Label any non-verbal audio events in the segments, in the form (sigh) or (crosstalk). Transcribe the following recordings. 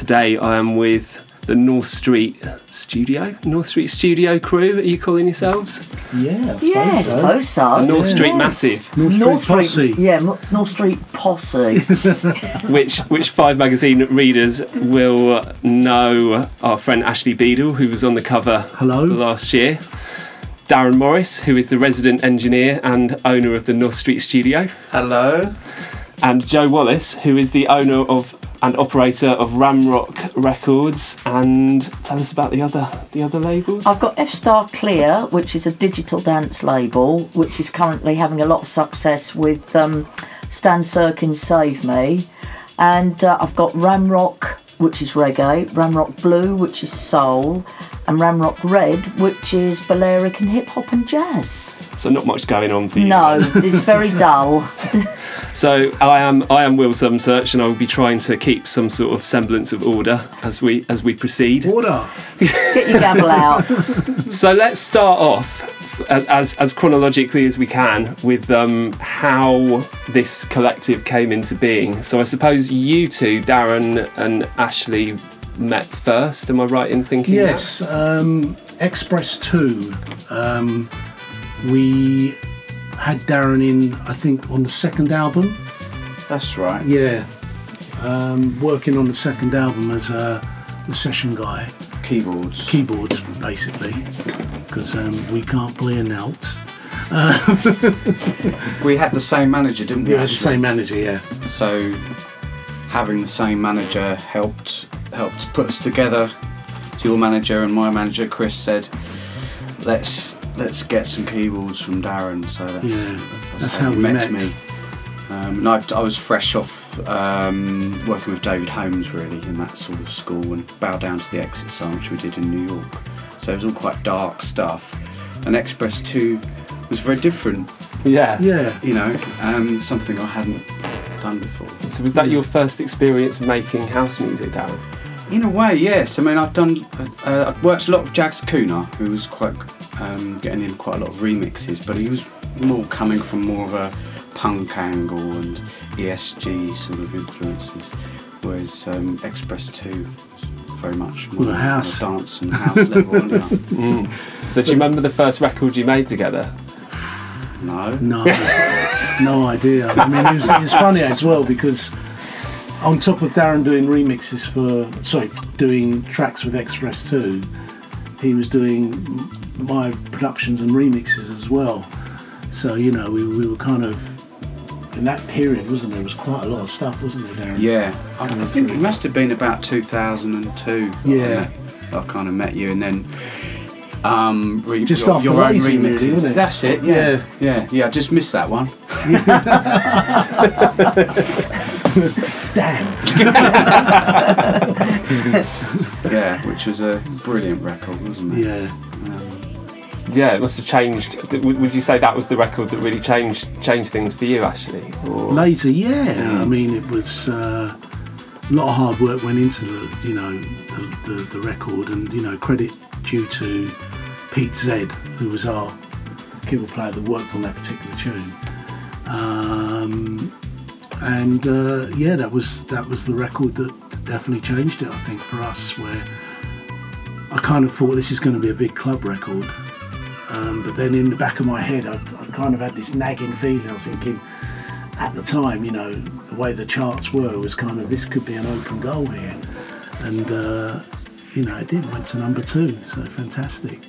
today I am with the North Street Studio, North Street Studio crew. Are you calling yourselves? Yeah, I suppose Yeah, I so. suppose so. The North Street Yes. Massive, North Street Posse. Yeah, North Street Posse. (laughs) which which Five Magazine readers will know our friend Ashley Beedle, who was on the cover Hello. last year. Darren Morris, who is the resident engineer and owner of the North Street Studio. Hello. and Jo Wallace, who is the owner of and operator of Ramrock Records. And tell us about the other the other labels. I've got F Star Clear, which is a digital dance label, which is currently having a lot of success with um, Stan Serkin Save Me. And uh, I've got Ramrock, which is reggae, Ramrock Blue, which is soul, and Ramrock Red, which is Balearic and hip hop and jazz. So not much going on for you. No, it's very (laughs) dull. (laughs) So I am I am Will Sumsuch, and I will be trying to keep some sort of semblance of order as we as we proceed. Order. Get your gavel out. (laughs) So let's start off as, as, as chronologically as we can with um, how this collective came into being. So I suppose you two, Darren and Ashley, met first. Am I right in thinking that? Yes, um, X-Press 2. Um, we had Darren in, I think, on the second album. That's right. Yeah. Um, working on the second album as a, the session guy. Keyboards. Keyboards, basically, because um, we can't play a note. (laughs) we had the same manager, didn't we? We had the same manager, yeah. So having the same manager helped helped put us together. Your manager and my manager Chris said, "Let's let's get some keyboards from Darren." So that's, Yeah, that's how he we met, met. me. Um, and I, I was fresh off um, working with David Holmes really in that sort of school and Bow Down to the Exit song which we did in New York. So it was all quite dark stuff. And X-Press 2 was very different, Yeah. Yeah. you know, um, something I hadn't done before. So was that your first experience making house music, Darren? In a way, yes. I mean, I've done, uh, I've worked a lot with Jagz Kooner, who was quite um, getting in quite a lot of remixes, but he was more coming from more of a punk angle and ESG sort of influences, whereas um, X-Press Two very much more Well, house. dance and house level. yeah. (laughs) So do you remember the first record you made together? No, No, no idea. I mean, it was, it was funny as well because on top of Darren doing remixes for, sorry, doing tracks with X-Press 2, he was doing my productions and remixes as well. So, you know, we, we were kind of, in that period, wasn't there? There was quite a lot of stuff, wasn't there, Darren? Yeah, I, I think through. it must have been about 2002. Yeah. I, I kind of met you, and then um, re- Just your, your own Lazy, really, remixes. it? That's it. Yeah. yeah, yeah, I just missed that one. Damn. (laughs) Yeah, which was a brilliant record, wasn't it? Yeah. Yeah, it must have changed. Would you say that was the record that really changed changed things for you, Ashley? Or Later, yeah. I mean, it was uh, a lot of hard work went into the, you know, the, the, the record, and you know, credit due to Pete Zed, who was our keyboard player that worked on that particular tune. Um, and uh, yeah, that was that was the record that definitely changed it. I think for us, where I kind of thought this is going to be a big club record. Um, but then in the back of my head, I, I kind of had this nagging feeling. I was thinking, at the time, you know, the way the charts were was kind of this could be an open goal here, and uh, you know, it did went to number two, so fantastic.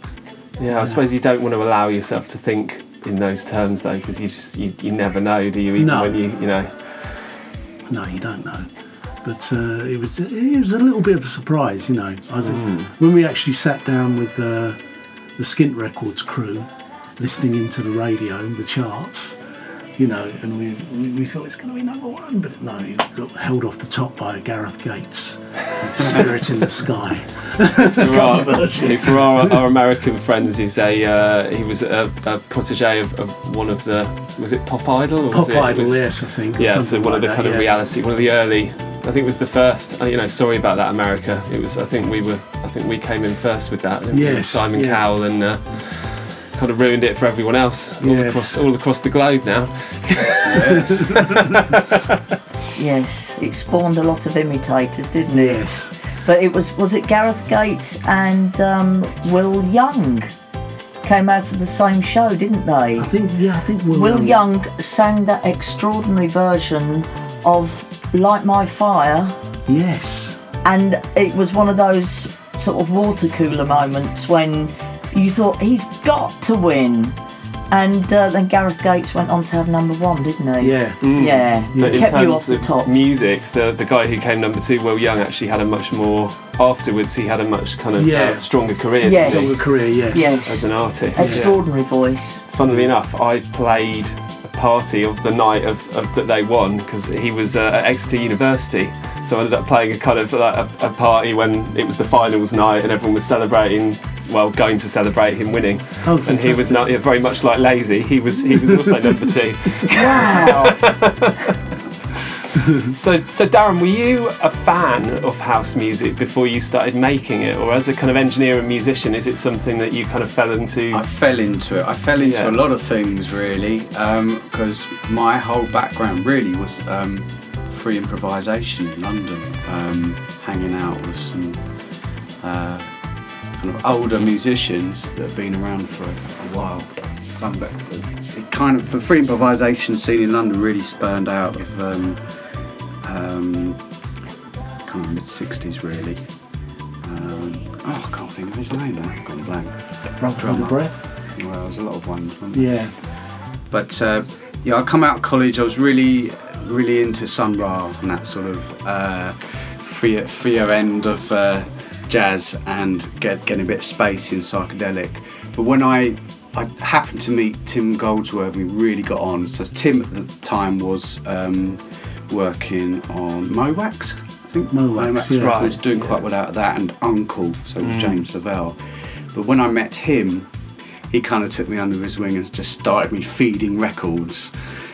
yeah, I suppose you don't want to allow yourself to think in those terms though, because you just you, you never know, do you? Even No. when you you know. No, you don't know, but uh, it was it was a little bit of a surprise, you know. I was, When we actually sat down with uh, the Skint Records crew, listening into the radio, the charts. You know, and we, we, we thought it's going to be number one, but no, it got held off the top by Gareth Gates, Spirit in the Sky. for our, for our, our American friends, he's a uh, he was a, a protege of, of one of the was it Pop Idol? Or was Pop it, Idol, was- yes, I think. Yeah, so one of the like kind that, of reality, one of the early. I think it was the first. uh, You know, sorry about that, America. It was. I think we were. I think we came in first with that. Yes, Simon yeah. Cowell and uh, kind of ruined it for everyone else all Yes. across all across the globe now. (laughs) Yes, it spawned a lot of imitators, didn't it? Yes. But it was was it Gareth Gates and um, Will Young came out of the same show, didn't they? I think yeah, I think Will, Will Young sang that extraordinary version of Light My Fire, Yes. and it was one of those sort of water cooler moments when you thought he's got to win. And uh, then Gareth Gates went on to have number one, didn't he? Yeah. Yeah, But in kept terms you off the top. music, the the guy who came number two, Will Young, actually had a much more afterwards. He had a much kind of Yeah. uh, stronger career. Yes. this Longer career, yes. Yes. as an artist. Extraordinary voice. Funnily enough, I played a party of the night of, of that they won because he was uh, at Exeter University. So I ended up playing a kind of like a, a party when it was the finals night and everyone was celebrating. Well, going to celebrate him winning, Oh, and he was not yeah, very much like lazy. He was he was also (laughs) number two. Wow. (laughs) So, so Darren, were you a fan of house music before you started making it, or as a kind of engineer and musician, is it something that you kind of fell into? I fell into it. I fell into Yeah. a lot of things really, because my whole background really was um, free improvisation in London, um, hanging out with some uh, kind of older musicians that have been around for a, a while. Some that it kind of the free improvisation scene in London really spurned out of um, um, kind of mid '60s really. Um, oh, I can't think of his name now. I've gone blank. Drummer. Under Breath. Well, there's a lot of ones. Wasn't there? Yeah. But uh, yeah, I come out of college. I was really, really into Sun Ra and that sort of uh, freer, freer end of uh, jazz and get, getting a bit spacey and psychedelic. But when I I happened to meet Tim Goldsworthy, we really got on. So Tim at the time was um, working on Mo' Wax. I think Mo' Wax, yeah. Right. He was doing quite well out of that, and UNKLE, so with James Lavelle. But when I met him, he kind of took me under his wing and just started me feeding records,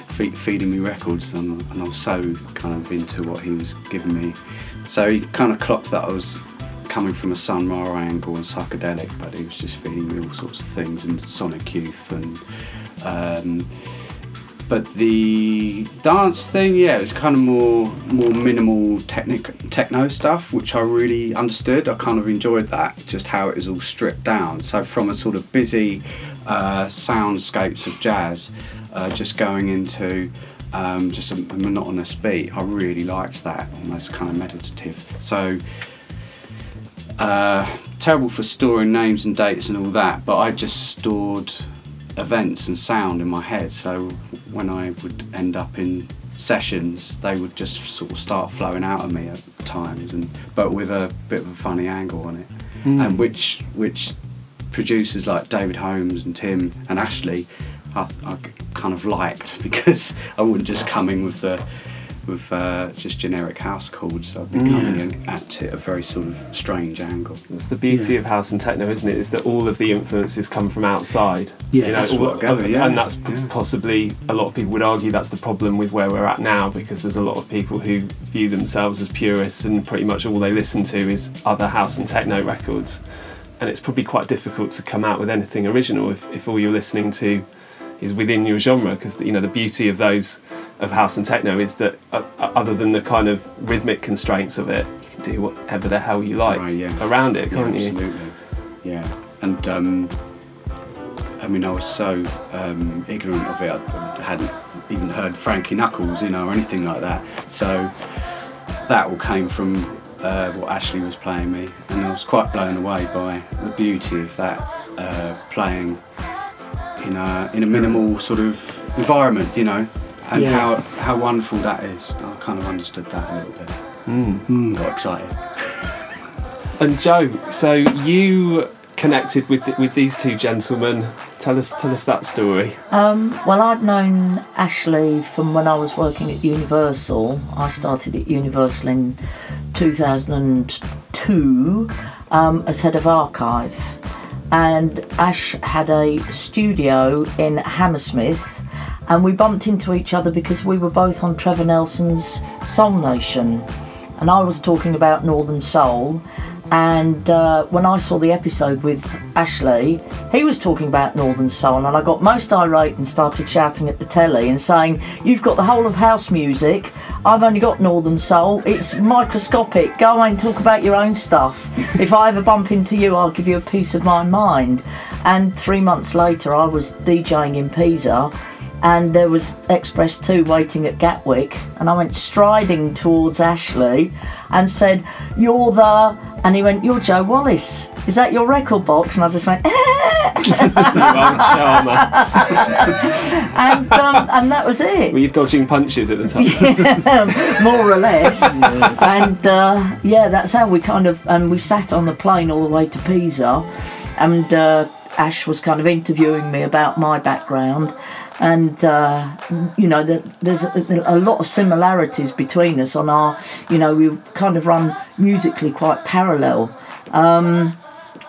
feed, feeding me records, and, and I was so kind of into what he was giving me. So he kind of clocked that I was coming from a Sun Ra angle and psychedelic, but he was just feeding me all sorts of things and Sonic Youth and. Um, but the dance thing, yeah, it was kind of more more minimal technic techno stuff, which I really understood. I kind of enjoyed that, just how it was all stripped down. So from a sort of busy uh, soundscapes of jazz, uh, just going into um, just a, a monotonous beat, I really liked that, almost kind of meditative. So uh, terrible for storing names and dates and all that, but I just stored events and sound in my head. So when I would end up in sessions, they would just sort of start flowing out of me at times, and but with a bit of a funny angle on it, and which which producers like David Holmes and Tim and Ashley, I, I kind of liked (laughs) because I wouldn't just come in with the with uh, just generic house chords. I'd be coming in at it a very sort of strange angle. That's the beauty Yeah. of house and techno, isn't it? Is that all of the influences come from outside. Yeah, you know, that's all- what gather, and, yeah, and that's p- yeah. possibly a lot of people would argue that's the problem with where we're at now because there's a lot of people who view themselves as purists and pretty much all they listen to is other house and techno records, and it's probably quite difficult to come out with anything original if, if all you're listening to is within your genre because you know the beauty of those of house and techno is that uh, uh, other than the kind of rhythmic constraints of it you can do whatever the hell you like Right, yeah. around it Yeah, can't you absolutely. Yeah, and um, I mean, I was so um, ignorant of it. I hadn't even heard Frankie Knuckles, you know, or anything like that. So that all came from uh, what Ashley was playing me, and I was quite blown away by the beauty of that uh, playing in a in a minimal sort of environment, you know, and Yeah. how how wonderful that is. I kind of understood that a little bit. Mm. Got excited. (laughs) And Jo, so you connected with with these two gentlemen. Tell us tell us that story. Um, well, I'd known Ashley from when I was working at Universal. I started at Universal in 2002 um, as head of archive. And Ash had a studio in Hammersmith, and we bumped into each other because we were both on Trevor Nelson's Soul Nation. And I was talking about Northern Soul, and uh, when I saw the episode with Ashley, he was talking about Northern Soul, and I got most irate and started shouting at the telly and saying, You've got the whole of house music, I've only got Northern Soul, it's microscopic, go away and talk about your own stuff. If I ever bump into you, I'll give you a piece of my mind. And three months later, I was DJing in Pisa and there was X-Press 2 waiting at Gatwick, and I went striding towards Ashley and said, You're the. And he went, You're Jo Wallace. Is that your record box? And I just went, (laughs) and, um, and that was it. Were you dodging punches at the time? (laughs) More or less. (laughs) And uh, yeah, that's how we kind of. And we sat on the plane all the way to Pisa, and uh, Ash was kind of interviewing me about my background and uh, you know the, there's a, a, lot of similarities between us on our you know we kind of run musically quite parallel. Um,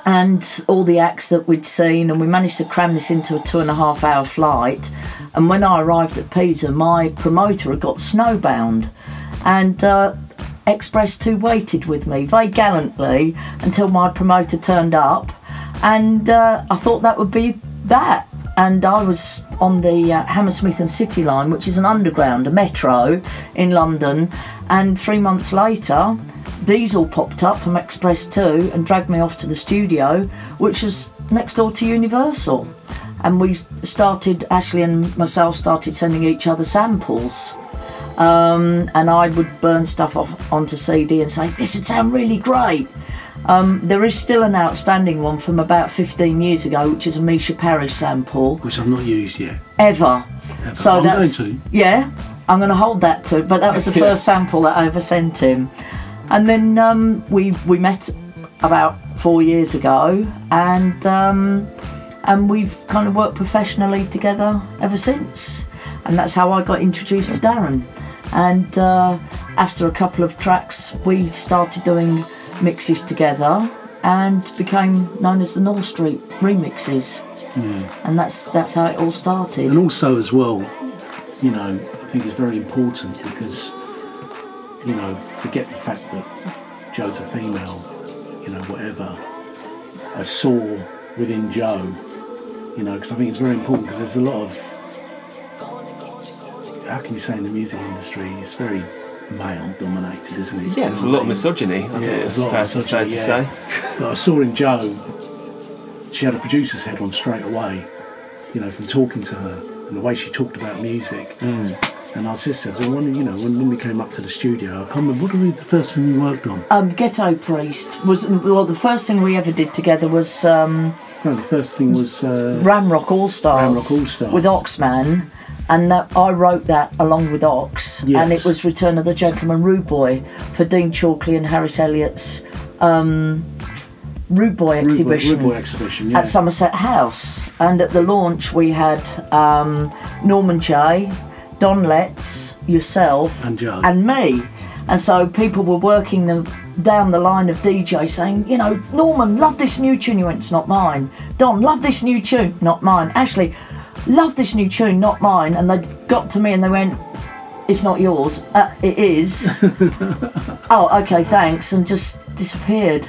and all the acts that we'd seen and we managed to cram this into a two and a half hour flight. And when i arrived at pisa my promoter had got snowbound and uh, X-Press 2 waited with me very gallantly until my promoter turned up. And uh, i thought that would be that and I was on the uh, Hammersmith and City line, which is an underground, a metro in London. And three months later, Diesel popped up from X-Press 2 and dragged me off to the studio, which was next door to Universal. And we started, Ashley and myself started sending each other samples. Um, and I would burn stuff off onto CD and say, This would sound really great. Um, there is still an outstanding one from about 15 years ago, which is a Misha Parish sample. Which I've not used yet. Ever. Ever. So I'm that's going to. yeah. I'm going to hold that to. But that was the (laughs) first sample that I ever sent him, and then um, we we met about four years ago, and um, and we've kind of worked professionally together ever since, and that's how I got introduced to Darren. And uh, after a couple of tracks, we started doing mixes together and became known as the North Street remixes. Hmm. And that's that's how it all started. And also, as well, you know, I think it's very important because, you know, forget the fact that Jo's a female, you know, whatever. I saw within Jo, you know, because I think it's very important because there's a lot of, how can you say in the music industry, it's very male dominated, isn't it? Yeah, there's a lot of misogyny. I think there's it's a lot fair, of to misogyny, say. yeah. But I saw in Jo, she had a producer's head on straight away, you know, from talking to her and the way she talked about music. And our just said, well, when, you know, when, when we came up to the studio, I can't remember, what was the first thing we worked on? Um, Ghetto Priest was well. The first thing we ever did together was um, No, the first thing was uh, Ramrock All Stars Ramrock All Stars. with Oxman, and that I wrote that along with Ox, and it was Return of the Gentleman Rude Boy for Dean Chalkley and Harris Elliott's um, Rude Boy Rude Boy- exhibition. Rude Boy exhibition, yeah. at Somerset House. And at the launch, we had um, Norman Jay, Don Letts, yourself, And and me. And so people were working them down the line of DJ saying, you know, Norman, love this new tune. You went, it's not mine. Don, love this new tune. Not mine. Ashley, love this new tune. Not mine. And they got to me and they went, it's not yours. Uh, it is. (laughs) oh, okay, thanks. And just disappeared.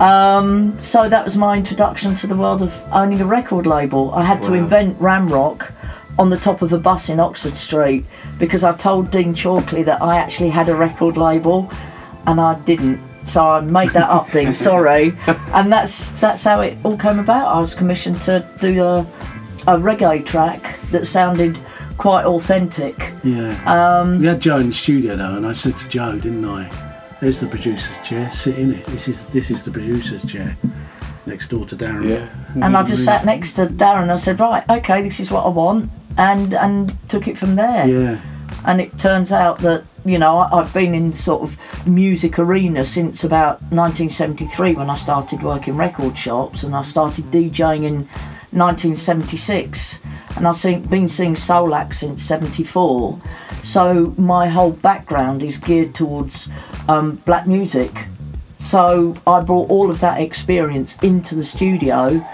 Um, so that was my introduction to the world of owning a record label. I had to Wow. invent Ramrock on the top of a bus in Oxford Street because I told Dean Chalkley that I actually had a record label and I didn't. So I made that up, Dean. (laughs) Sorry, and that's that's how it all came about. I was commissioned to do a, a reggae track that sounded quite authentic. Yeah. Um, we had Jo in the studio though, and I said to Jo, didn't I? There's the producer's chair. Sit in it. This is this is the producer's chair, next door to Darren. Yeah. and I just sat next to Darren. And I said, "Right, okay, this is what I want," and and took it from there. Yeah. And it turns out that you know I, I've been in sort of music arena since about 1973 when I started working record shops, and I started DJing in 1976, and I've seen, been seeing soul acts since '74. So my whole background is geared towards um, black music. So I brought all of that experience into the studio,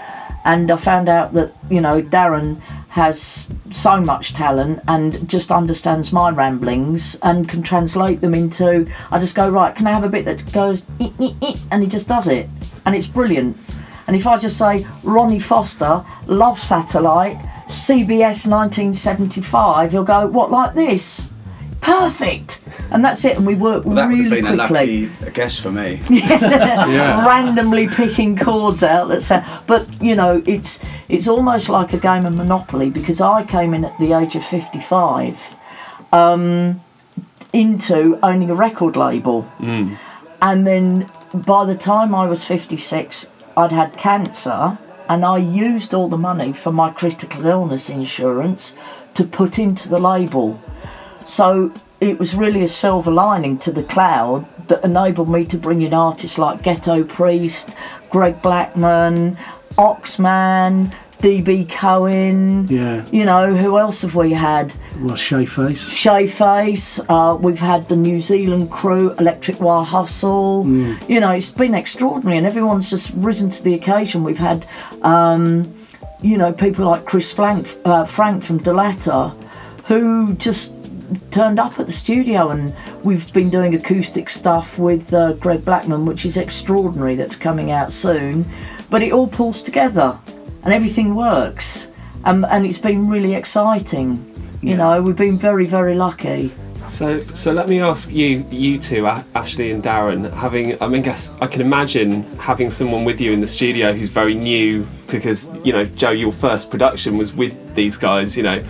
and I found out that you know Darren has so much talent and just understands my ramblings and can translate them into. I just go right. Can I have a bit that goes and he just does it, and it's brilliant. And if I just say Ronnie Foster, Love Satellite, CBS 1975, he'll go what like this, perfect, and that's it. And we work Well, that would have really been quickly a lucky guess for me. (laughs) (laughs) yes, Yeah. randomly picking chords out that sound. But you know, it's it's almost like a game of Monopoly because I came in at the age of fifty-five um, into owning a record label, and then by the time I was fifty-six, I'd had cancer, and I used all the money for my critical illness insurance to put into the label. So it was really a silver lining to the cloud that enabled me to bring in artists like Ghetto Priest, Greg Blackman, Oxman, DB Cohen. Yeah. You know, who else have we had? Well, Shay Face. Shay Face, uh, we've had the New Zealand crew, Electric Wire Hustle. You know, it's been extraordinary, and everyone's just risen to the occasion. We've had, um, you know, people like Chris Frank, uh, Frank from Delata, who just turned up at the studio, and we've been doing acoustic stuff with uh, Greg Blackman, which is extraordinary. That's coming out soon, but it all pulls together, and everything works, um, and it's been really exciting. You know, we've been very, very lucky. So, so let me ask you, you two, Ashley and Darren, having, I mean, guess I can imagine having someone with you in the studio who's very new, because you know, Jo, your first production was with these guys. You know,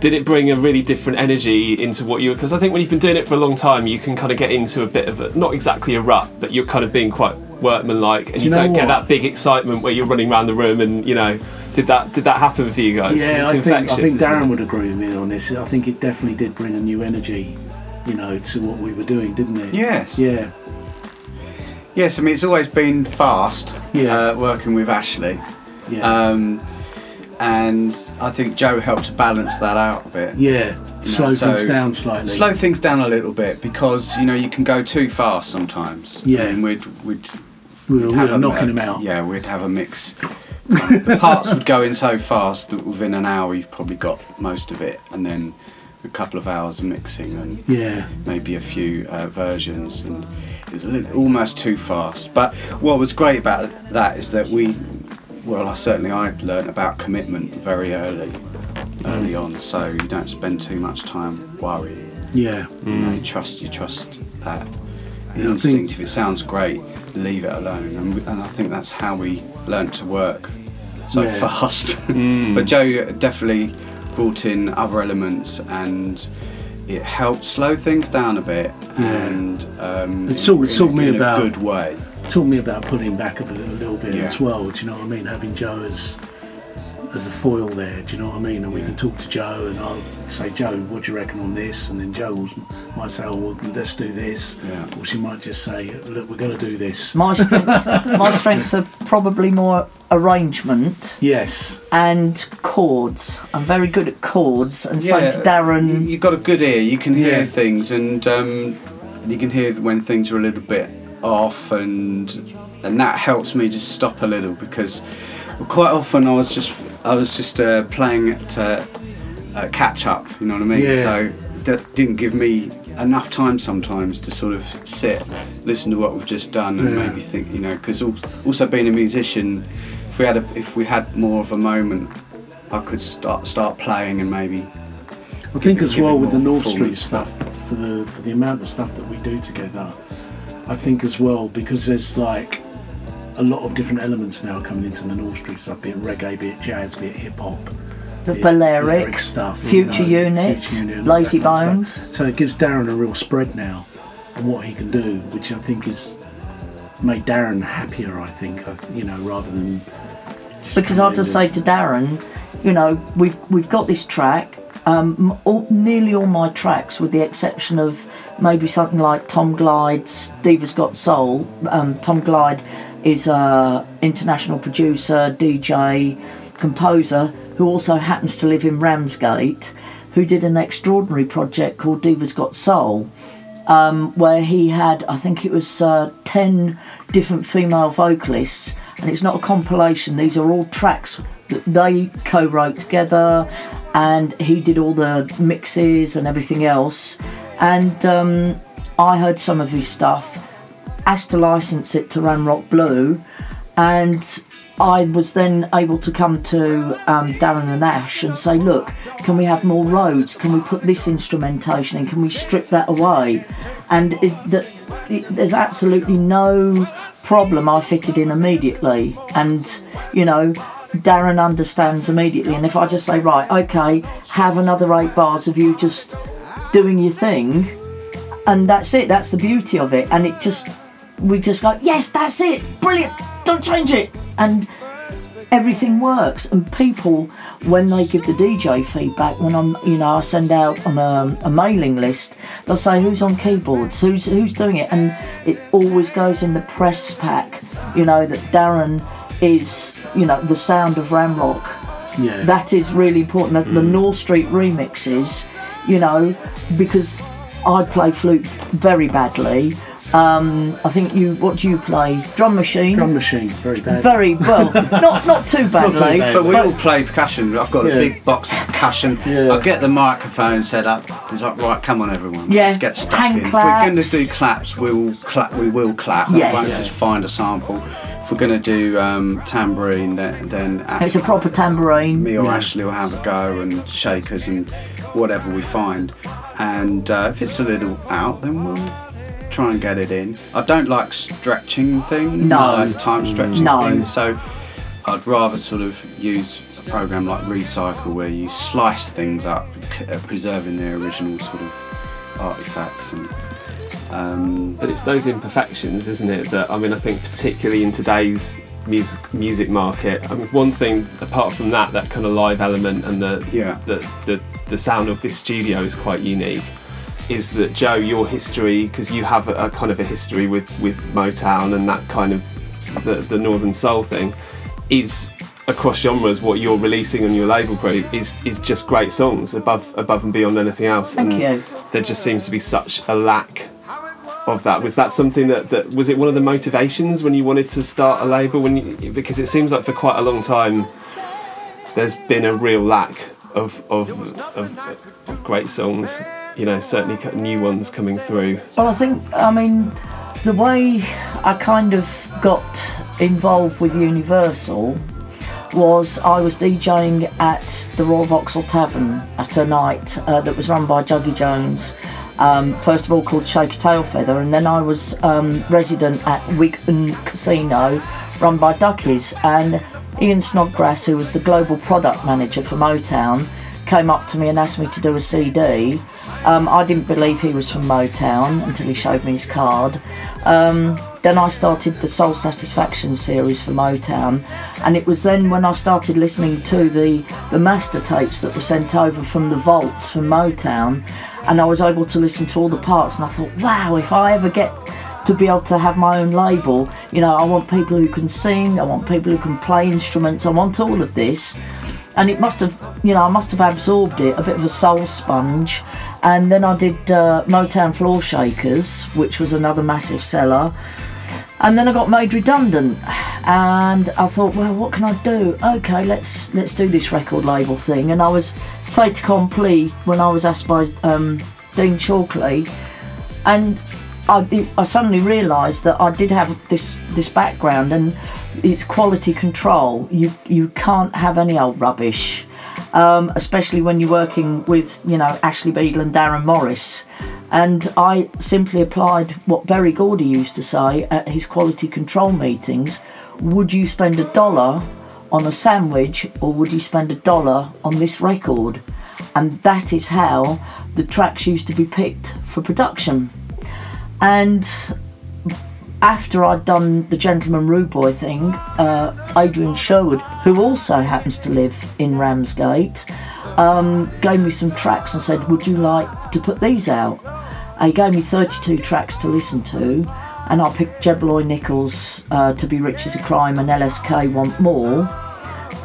did it bring a really different energy into what you? Because I think when you've been doing it for a long time, you can kind of get into a bit of a, not exactly a rut, but you're kind of being quite workmanlike, and Do you, you know don't get that big excitement where you're running around the room, and you know, did that did that happen for you guys? Yeah, It's I think, I think Darren it? would agree with me on this. I think it definitely did bring a new energy, you know, to what we were doing, didn't it? Yes. Yeah. Yes, I mean it's always been fast. Yeah. Uh, working with Ashley, Yeah. um, and I think Jo helped to balance that out a bit. yeah. Slow so- things down slightly. Slow things down a little bit because you know you can go too fast sometimes. Yeah. and we'd we'd we were, we have were a knocking mi- them out. Yeah, we'd have a mix. the parts would go in so fast that within an hour you've probably got most of it, and then a couple of hours of mixing and Yeah. maybe a few uh, versions, and it was a little, almost too fast. But what was great about that is that we, well, I certainly I learned about commitment very early, early on, so you don't spend too much time worrying. Yeah. You know, you trust you trust that Yeah, instinct. If it sounds great, leave it alone, and, we, and I think that's how we learnt to work so Yeah. fast. (laughs) but Jo definitely brought in other elements, and it helped slow things down a bit. Yeah. And um, It taught- in- it taught in me a about- good way. Taught me about pulling back a little, little bit Yeah. as well. Do you know what I mean? Having Jo as as a foil there. Do you know what I mean? And we can talk to Jo, and I'll say, Jo, what do you reckon on this? And then Jo will- might say, oh, well, let's do this. Yeah. Or she might just say, look, we're going to do this. My strengths, my strengths are probably more arrangement Yes. and chords. I'm very good at chords, and so to you, Darren. you've got a good ear. You can hear Yeah. things, and um, you can hear when things are a little bit off, and and that helps me just stop a little because quite often I was just I was just uh, playing to uh, catch up. You know what I mean? Yeah. So that didn't give me enough time sometimes to sort of sit, listen to what we've just done, and Yeah. maybe think. You know, because also being a musician, if we had a, if we had more of a moment. I could start start playing and maybe I think as well with the North Street stuff, for the for the amount of stuff that we do together, I think as well because there's like a lot of different elements now coming into the North Street stuff, be it reggae, be it jazz, be it hip hop. The Balearic, stuff, you Future know, Unit, Future Unit Lazy that kind of Bones. stuff. So it gives Darren a real spread now on what he can do, which I think is made Darren happier. I think, you know, rather than because I'll just say to Darren, you know, we've we've got this track. Um, all, nearly all my tracks, with the exception of maybe something like Tom Glide's "Diva's Got Soul." Um, Tom Glide is a international producer, DJ, composer who also happens to live in Ramsgate, who did an extraordinary project called "Diva's Got Soul." um, where he had, I think it was uh, 10 different female vocalists, and it's not a compilation, these are all tracks that they co-wrote together, and he did all the mixes and everything else. And um, I heard some of his stuff, asked to license it to Ramrock Blue, and I was then able to come to um, Darren and Ash and say, look, can we have more roads? Can we put this instrumentation in? Can we strip that away? And it, the, it, there's absolutely no problem I fitted in immediately. And, you know, Darren understands immediately. And if I just say, right, okay, have another eight bars of you just doing your thing, and that's it, that's the beauty of it. And it just, we just go, yes, that's it, brilliant, don't change it. And everything works. And people, when they give the DJ feedback, when I'm, you know, I send out on a, a mailing list, they'll say who's on keyboards, who's who's doing it, and it always goes in the press pack. You know that Darren is, you know, the sound of Ramrock. Yeah. That is really important. The, the North Street remixes, you know, because I play flute very badly. Um, I think you. What do you play? Drum machine. Drum machine, very bad. Very well. not not too (laughs) badly. bad. But we all play percussion. I've got a big box of percussion. Yeah. I get the microphone set up. It's like, right, come on, everyone. Yeah. Let's get stuck Hand in. If we're going to claps. do claps, we will clap. We will clap. Yes. We won't just find a sample. If we're going to do um, tambourine, then, then It's a proper tambourine. me or Yeah. Ashley will have a go and shakers and whatever we find. And uh, if it's a little out, then we'll try and get it in. I don't like stretching things, No. I like time stretching No. things. So I'd rather sort of use a program like Recycle where you slice things up, uh, preserving their original sort of artifacts. And, um, But it's those imperfections, isn't it? That I mean, I think particularly in today's music music market. I mean, one thing apart from that, that kind of live element and the Yeah. the, the the sound of this studio is quite unique. Is that Jo? Your history, because you have a, a kind of a history with with Motown and that kind of the the Northern Soul thing, is across genres what you're releasing on your label group is is just great songs above above and beyond anything else. Thank and you. There just seems to be such a lack of that. Was that something that, that was it one of the motivations when you wanted to start a label? When you, because it seems like for quite a long time there's been a real lack of of, of, of great songs. You know, certainly new ones coming through. Well, I think, I mean, the way I kind of got involved with Universal was I was DJing at the Royal Vauxhall Tavern at a night uh, that was run by Juggy Jones. Um, first of all, called Shake a Tail Feather, and then I was um, resident at Wigan Casino, run by Duckies. And Ian Snodgrass, who was the global product manager for Motown, came up to me and asked me to do a CD. Um, I didn't believe he was from Motown until he showed me his card. Um, then I started the Soul Satisfaction series for Motown, and it was then when I started listening to the, the master tapes that were sent over from the vaults from Motown, and I was able to listen to all the parts, and I thought, wow, if I ever get to be able to have my own label, you know, I want people who can sing, I want people who can play instruments, I want all of this and it must have, you know, I must have absorbed it, a bit of a soul sponge. And then I did uh, Motown Floor Shakers, which was another massive seller. And then I got made redundant, and I thought, well, what can I do? Okay, let's let's do this record label thing. And I was fait accompli when I was asked by um, Dean Chalkley, and I, I suddenly realised that I did have this this background and it's quality control. You you can't have any old rubbish, um, especially when you're working with you know Ashley Beedle and Darren Morris. And I simply applied what Berry Gordy used to say at his quality control meetings: Would you spend a dollar on a sandwich, or would you spend a dollar on this record? And that is how the tracks used to be picked for production. And after I'd done the Gentleman Rude Boy thing, uh, Adrian Sherwood, who also happens to live in Ramsgate, um, gave me some tracks and said, Would you like to put these out? And he gave me 32 tracks to listen to, and I picked Jeb Loy Nichols uh, to be Rich is a Crime and LSK Want More.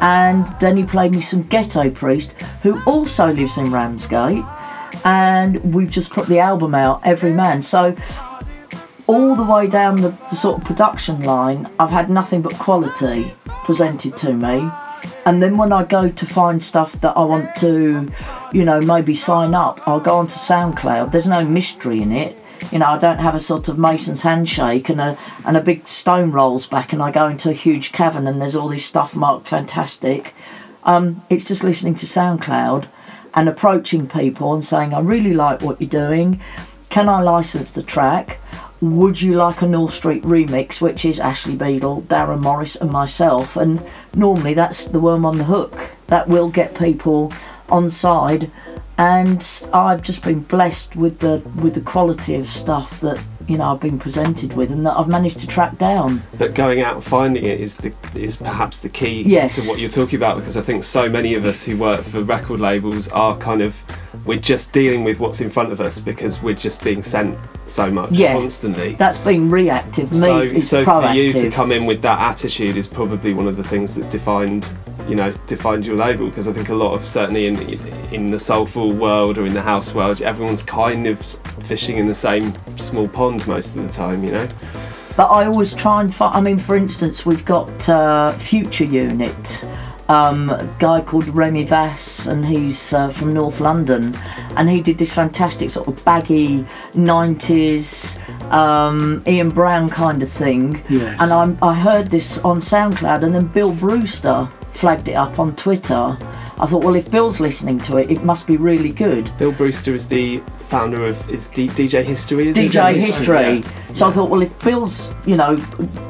And then he played me some Ghetto Priest, who also lives in Ramsgate, and we've just put the album out, Every Man. So all the way down the, the sort of production line, I've had nothing but quality presented to me. and then when I go to find stuff that I want to, you know, maybe sign up, I'll go onto SoundCloud. There's no mystery in it. You know, I don't have a sort of Mason's handshake and a and a big stone rolls back, and I go into a huge cavern and there's all this stuff marked fantastic. Um, it's just listening to SoundCloud and approaching people and saying, I really like what you're doing. Can I license the track? Would you like a North Street remix, which is Ashley Beedle, Darren Morris, and myself? And normally that's the worm on the hook. That will get people on side. And I've just been blessed with the with the quality of stuff that you know I've been presented with, and that I've managed to track down. But going out and finding it is the is perhaps the key Yes. to what you're talking about because I think so many of us who work for record labels are kind of we're just dealing with what's in front of us because we're just being sent so much Yeah. constantly. That's been reactive. Me so is so for you to come in with that attitude is probably one of the things that's defined you know defined your label because I think a lot of certainly in in the soulful world or in the house world everyone's kind of fishing in the same small pond most of the time you know But I always try and find. I mean, for instance, we've got uh, Future Unit, um, a guy called Remy Vass, and he's uh, from North London, and he did this fantastic sort of baggy '90s um, Ian Brown kind of thing. Yes. And I'm, I heard this on SoundCloud, and then Bill Brewster flagged it up on Twitter. I thought, well, if Bill's listening to it, it must be really good. Bill Brewster is the founder of is D- DJ History is it? DJ History, History. So I thought, well, if Bill's, you know,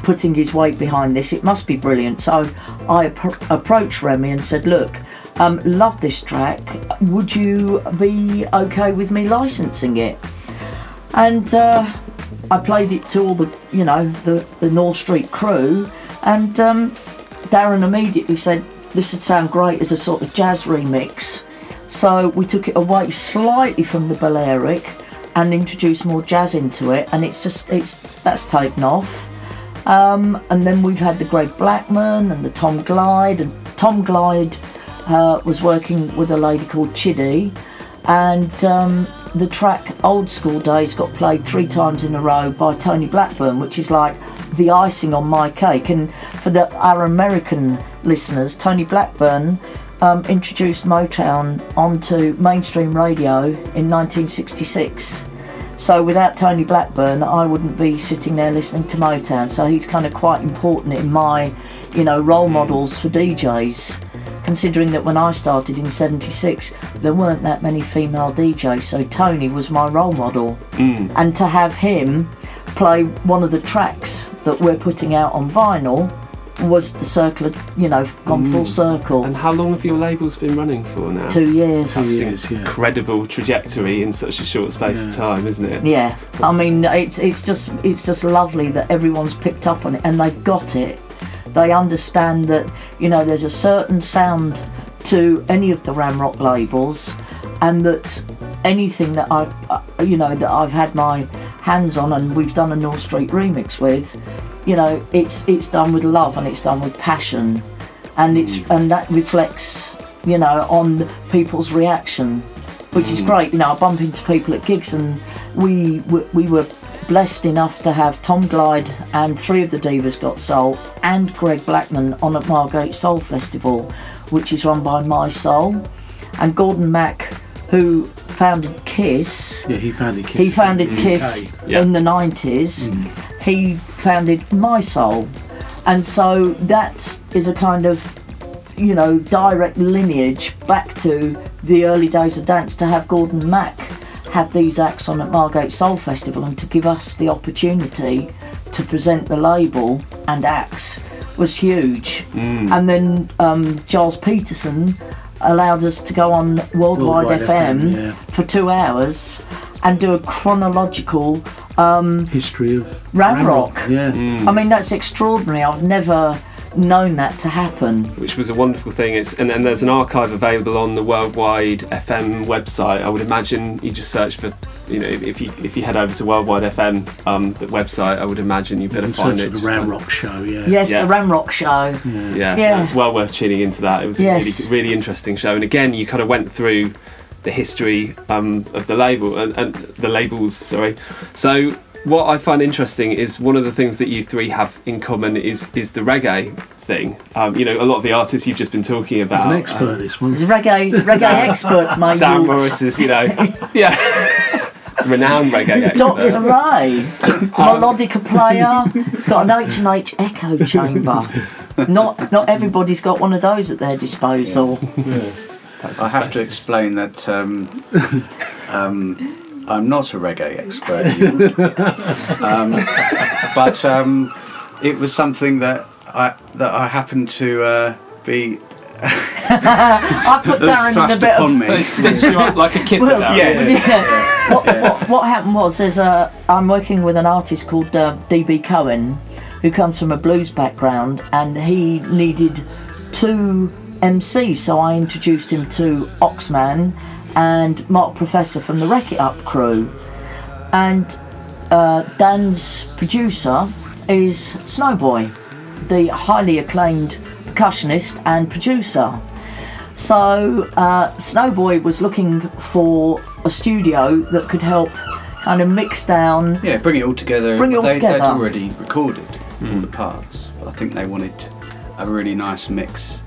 putting his weight behind this, it must be brilliant. So I appro- approached Remy and said, look, um, love this track. Would you be okay with me licensing it? And uh, I played it to all the, you know, the, the North Street crew. And um, Darren immediately said, this would sound great as a sort of jazz remix. So we took it away slightly from the Balearic and introduced more jazz into it, and it's just it's that's taken off. Um, and then we've had the Greg Blackman and the Tom Glide, and Tom Glide uh, was working with a lady called Chidi, and um, the track Old School Days got played three times in a row by Tony Blackburn, which is like the icing on my cake. And for the our American listeners, Tony Blackburn um, introduced Motown onto mainstream radio in 1966. So without Tony Blackburn, I wouldn't be sitting there listening to Motown. So he's kind of quite important in my, you know, role models for DJs. Considering that when I started in '76, there weren't that many female DJs, so Tony was my role model. And to have him play one of the tracks that we're putting out on vinyl was the circle, of, you know, gone full circle. And how long have your labels been running for now? Two years. Two years, yeah. Incredible trajectory in such a short space of time, isn't it? Yeah, I mean it's it's just it's just lovely that everyone's picked up on it and they've got it. They understand that you know there's a certain sound to any of the Ramrock labels, and that anything that I've uh, you know that I've had my hands on and we've done a North Street remix with, you know it's it's done with love and it's done with passion, and it's mm. and that reflects you know on people's reaction which is mm. great. You know, I bump into people at gigs, and we w- we were blessed enough to have Tom Glide and three of the Divas Got Soul and Greg Blackman on at Margate Soul Festival, which is run by Mi-Soul, and Gordon Mac, who founded Kiss. Yeah, he founded Kiss. He founded in Kiss UK. Yeah. in the 90s. He founded Mi-Soul. And so that is a kind of, you know, direct lineage back to the early days of dance to have Gordon Mac have these acts on at Margate Soul Festival and to give us the opportunity to present the label and acts was huge. And then um, Gilles Peterson allowed us to go on Worldwide, Worldwide FM, FM, yeah. for two hours and do a chronological um, History of Ramrock. Yeah. Mm. I mean, that's extraordinary. I've never known that to happen. which was a wonderful thing. It's and, and there's an archive available on the Worldwide FM website. I would imagine you just search for, you know, if you if you head over to Worldwide FM, um, the website, I would imagine you'd better In find it. of the just by- Ramrock show, yeah. Yes, Yeah. the Ramrock show. Yeah, Yeah. yeah. it's well worth tuning into that. It was Yes. a really really interesting show, and again, you kind of went through the history um, of the label and, and the labels. Sorry, so what I find interesting is one of the things that you three have in common is is the reggae thing. Um, you know, a lot of the artists you've just been talking He's about. an expert, this one. He's a reggae reggae expert, my Um, Dan. Morris is, you know, (laughs) yeah, renowned reggae expert. Dr. Ray, (coughs) melodica player. It's got an H and H echo chamber. (laughs) Not not everybody's got one of those at their disposal. That's I have to explain that um, um, I'm not a reggae expert, (laughs) um, but um, it was something that I that I happened to uh, be (laughs) I put that was Darren in a thrust bit upon of. me. They stitch you up like a kid. Well, now. Yeah. Yeah. What, what, what happened was there's a I'm working with an artist called uh, DB Cohen, who comes from a blues background, and he needed two MCs, so I introduced him to Oxman and Mark Professor from the Wreck It Up crew, and uh, Dan's producer is Snowboy, the highly acclaimed percussionist and producer. So uh, Snowboy was looking for a studio that could help kind of mix down. Yeah, bring it all together. Bring it all they, together. They'd already recorded all the parts, but I think they wanted a really nice mix.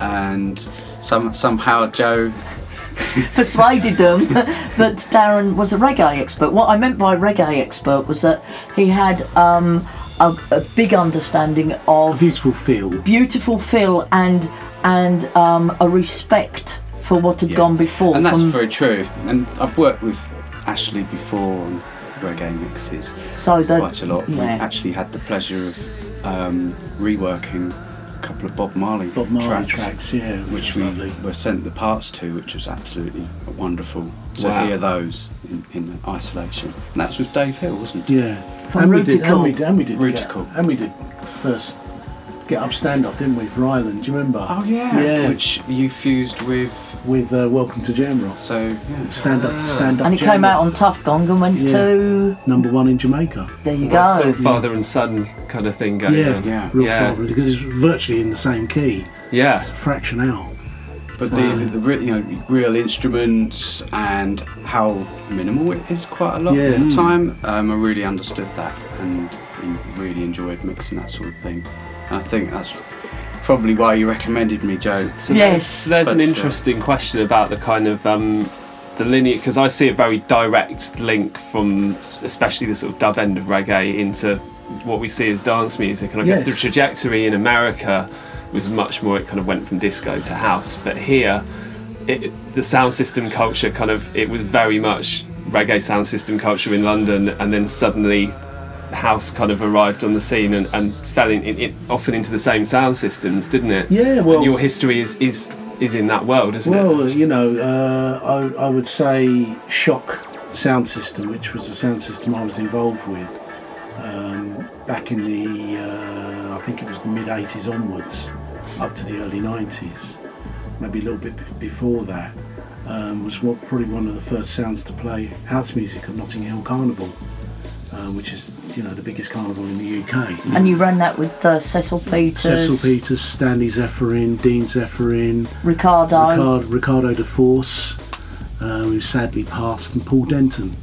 And some somehow Jo, (laughs) persuaded them (laughs) that Darren was a reggae expert. What I meant by reggae expert was that he had um, a, a big understanding A of beautiful feel. beautiful feel and and um, a respect for what had Yeah. gone before. and that's very true. And I've worked with Ashley before on reggae mixes so that quite a lot. We actually had the pleasure of um, reworking a couple of Bob Marley, Bob Marley tracks, tracks, yeah, which which we lovely. were sent the parts to, which was absolutely wonderful to Wow. hear those in, in isolation. And that's with Dave Hill, wasn't it? Yeah. From and we did, and we did, and we did, Ruticle. Get, and we did first get up stand up, didn't we, for Ireland? Do you remember? Oh yeah, Yeah. which you fused with. With uh, Welcome to Jamrock. So yeah, Stand up, stand up. and he came out on Tuff Gong and went Yeah. to number one in Jamaica. there you Well, go. Sort of father and son kind of thing going yeah, on. Yeah. real Yeah. father because it's virtually in the same key, Yeah. fraction out. But the, the re- you know real instruments and how minimal it is quite a lot Yeah. of the Mm. time. Um, I really understood that and really enjoyed mixing that sort of thing. And I think that's probably why you recommended me, Jo. So Yes. there's, there's an But, uh, interesting question about the kind of um, the linear because I see a very direct link from especially the sort of dub end of reggae into what we see as dance music, and I guess the trajectory in America was much more. It kind of went from disco to house, but here, it, the sound system culture kind of it was very much reggae sound system culture in London, and then suddenly. House kind of arrived on the scene and, and fell in, in, in often into the same sound systems, didn't it? Yeah, And well, your history is is is in that world, isn't well, it? Well, you know, uh, I, I would say Shock Sound System, which was a sound system I was involved with um, back in the, uh, I think it was the mid 80s onwards, up to the early 90s, maybe a little bit before that, um, was what, probably one of the first sounds to play house music at Notting Hill Carnival, um, which is, you know, the biggest carnival in the UK. and you ran that with uh, Cecil Peters, Cecil Peters, Stanley Zephyrin, Dean Zephyrin, Ricardo. Ricardo, Ricardo de Force, uh, who sadly passed, and Paul Denton.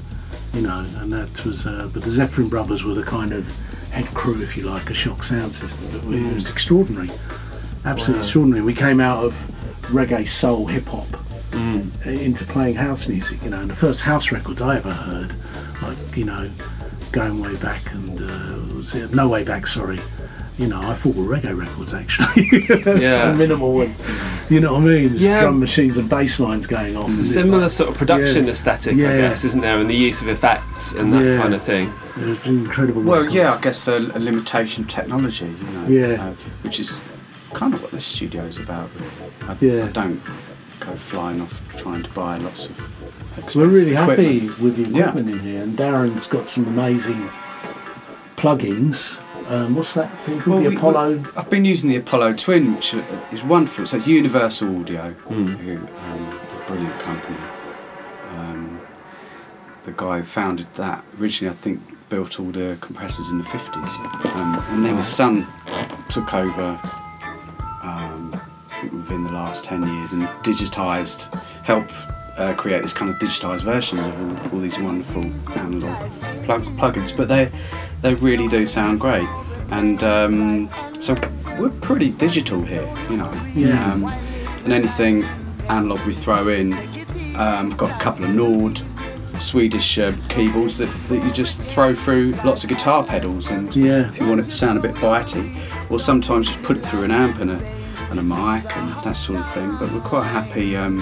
You know, and that was. Uh, but the Zephyrin brothers were the kind of head crew, if you like, a shock sound system. That was extraordinary, absolutely extraordinary. We came out of reggae, soul, hip hop into playing house music. You know, and the first house records I ever heard, like you know, going way back and uh, was it, no way back. Sorry. You know, I thought were reggae records actually. (laughs) Yeah. so minimal and you know what I mean? There's Yeah. drum machines and bass lines going on. and it's Similar like- sort of production yeah. aesthetic, I guess, isn't there? And the use of effects and that Yeah. kind of thing. It's an incredible. Well, records. yeah, I guess a, a limitation of technology, you know, Yeah. uh, which is kind of what this studio is about. Really. I, Yeah. I don't go flying off trying to buy lots of. We're really expensive happy with the Yeah. equipment in here, and Darren's got some amazing plugins. Um, what's that thing called? Well, the we- Apollo. I've been using the Apollo Twin, which is wonderful. So it's Universal Audio, Mm. who um, a brilliant company. Um, the guy who founded that originally, I think, built all the compressors in the fifties, um, and then his son took over think within the last ten years and digitised, help uh, create this kind of digitised version of all, all these wonderful analog plug, plugins, but they they really do sound great. And um, so we're pretty digital here, you know. Yeah. Um, and anything analog we throw in, um, got a couple of Nord Swedish uh, keyboards that, that you just throw through lots of guitar pedals, and Yeah. if you want it to sound a bit bitey, or sometimes just put it through an amp and a and a mic and that sort of thing. But we're quite happy um,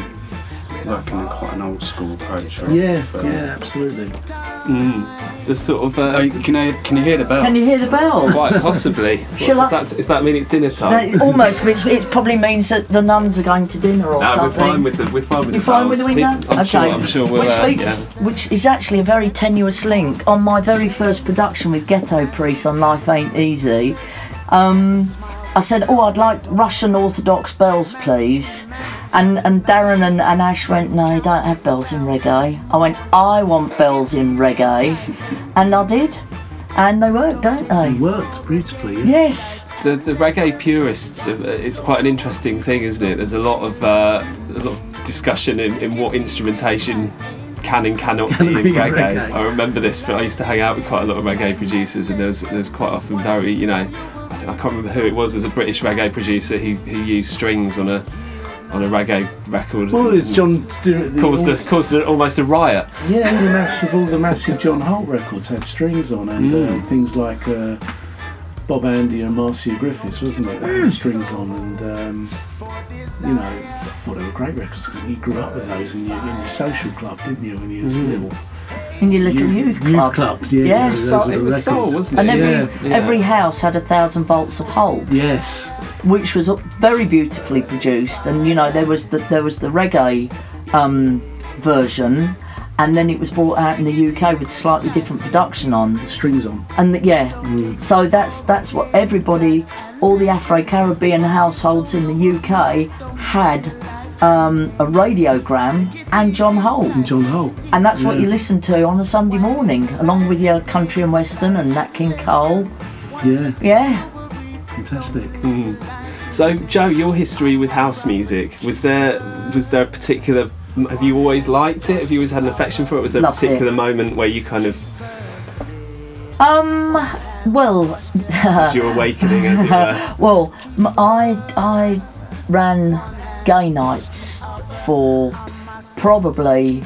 working in quite an old school approach. Right? Yeah, For- yeah, absolutely. The sort of. Uh, you- can I can you hear the bell? Can you hear the bells? quite possibly. (laughs) What, Shall does, I- that, does that mean it's dinner time? That almost, which it probably means that the nuns are going to dinner or something. we're fine with the. We're fine with You're the fine with the window? People- I'm sure. I'm sure we'll. which, uh, leads, which is actually a very tenuous link. On my very first production with Ghetto Priest on Life Ain't Easy, um, I said, "Oh, I'd like Russian Orthodox bells, please." And and Darren and, and Ash went, "No, you don't have bells in reggae." I went, "I want bells in reggae," and I did, and they work, don't they? It worked beautifully. Yeah. Yes. the, the reggae purists, uh, it's quite an interesting thing, isn't it? There's a lot of uh, a lot of discussion in, in what instrumentation can and cannot be in be in reggae. reggae. I remember this, but I used to hang out with quite a lot of reggae producers, and there was, there was quite often very, you know, I, can't remember who it was. There was a British reggae producer who, who used strings on a on a reggae record. Well, it's John. the- caused a, caused a, almost a riot. Yeah, all the massive, all the massive John Holt records had strings on, and Mm. uh, things like uh, Bob Andy and Marcia Griffiths, wasn't it? They Mm. had strings on, and um, you know, I thought they were great records because you grew up with those in your, in your social club, didn't you? When you was little In your little youth, club. clubs, yeah. Yeah, those so- It was soul, wasn't it? And every Yeah. every house had a thousand volts of Holt. Yes, which was very beautifully produced. And you know, there was the there was the reggae um, version, and then it was brought out in the UK with slightly different production on. strings on. And the, yeah, so that's that's what everybody, all the Afro Caribbean households in the UK had. Um, a radiogram and John Holt, John Holt. and that's what you listen to on a Sunday morning, along with your country and western and Nat King Cole. Yeah, Yeah, fantastic. So, Jo, your history with house music was there? Was there a particular? Have you always liked it? Have you always had an affection for it? Was there Loved a it. particular moment where you kind of um, well, your awakening, as it were? (laughs) Well, m- I I ran gay nights for probably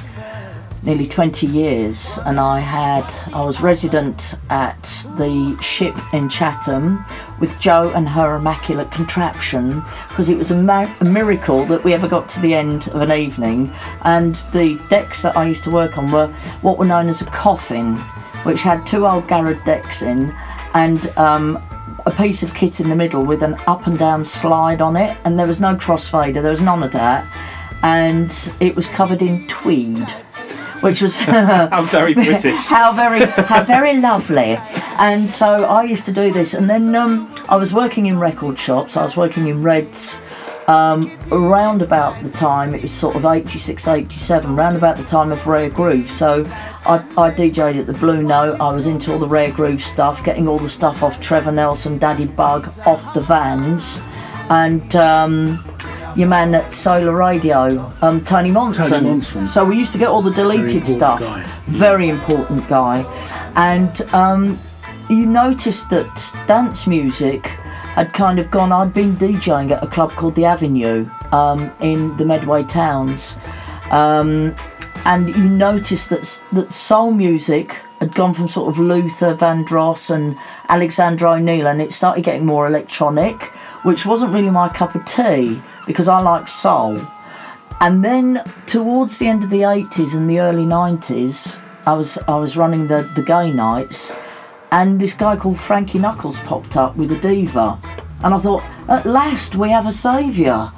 nearly 20 years and I had I was resident at the ship in Chatham with Joe and her immaculate contraption because it was a, ma- a miracle that we ever got to the end of an evening and the decks that I used to work on were what were known as a coffin which had two old Garrett decks in and um, a piece of kit in the middle with an up and down slide on it, and there was no crossfader, there was none of that, and it was covered in tweed, which was (laughs) How very British. (laughs) how very how very lovely. And so I used to do this, and then um, I was working in record shops. I was working in Reds. Um, around about the time it was sort of 86 87 around about the time of rare groove so I, I dj'd at the blue note i was into all the rare groove stuff getting all the stuff off trevor nelson daddy bug off the vans and um, your man at solar radio um, tony monson. Tony Monson. so we used to get all the deleted important stuff guy. very important guy and um, you noticed that dance music had kind of gone i'd been djing at a club called the avenue um, in the medway towns um, and you noticed that that soul music had gone from sort of Luther Vandross and Alexander O'Neal, and it started getting more electronic, which wasn't really my cup of tea because I like soul. And then towards the end of the 80s and the early 90s, I was I was running the, the gay nights, and this guy called Frankie Knuckles popped up with a diva, and I thought, at last we have a saviour,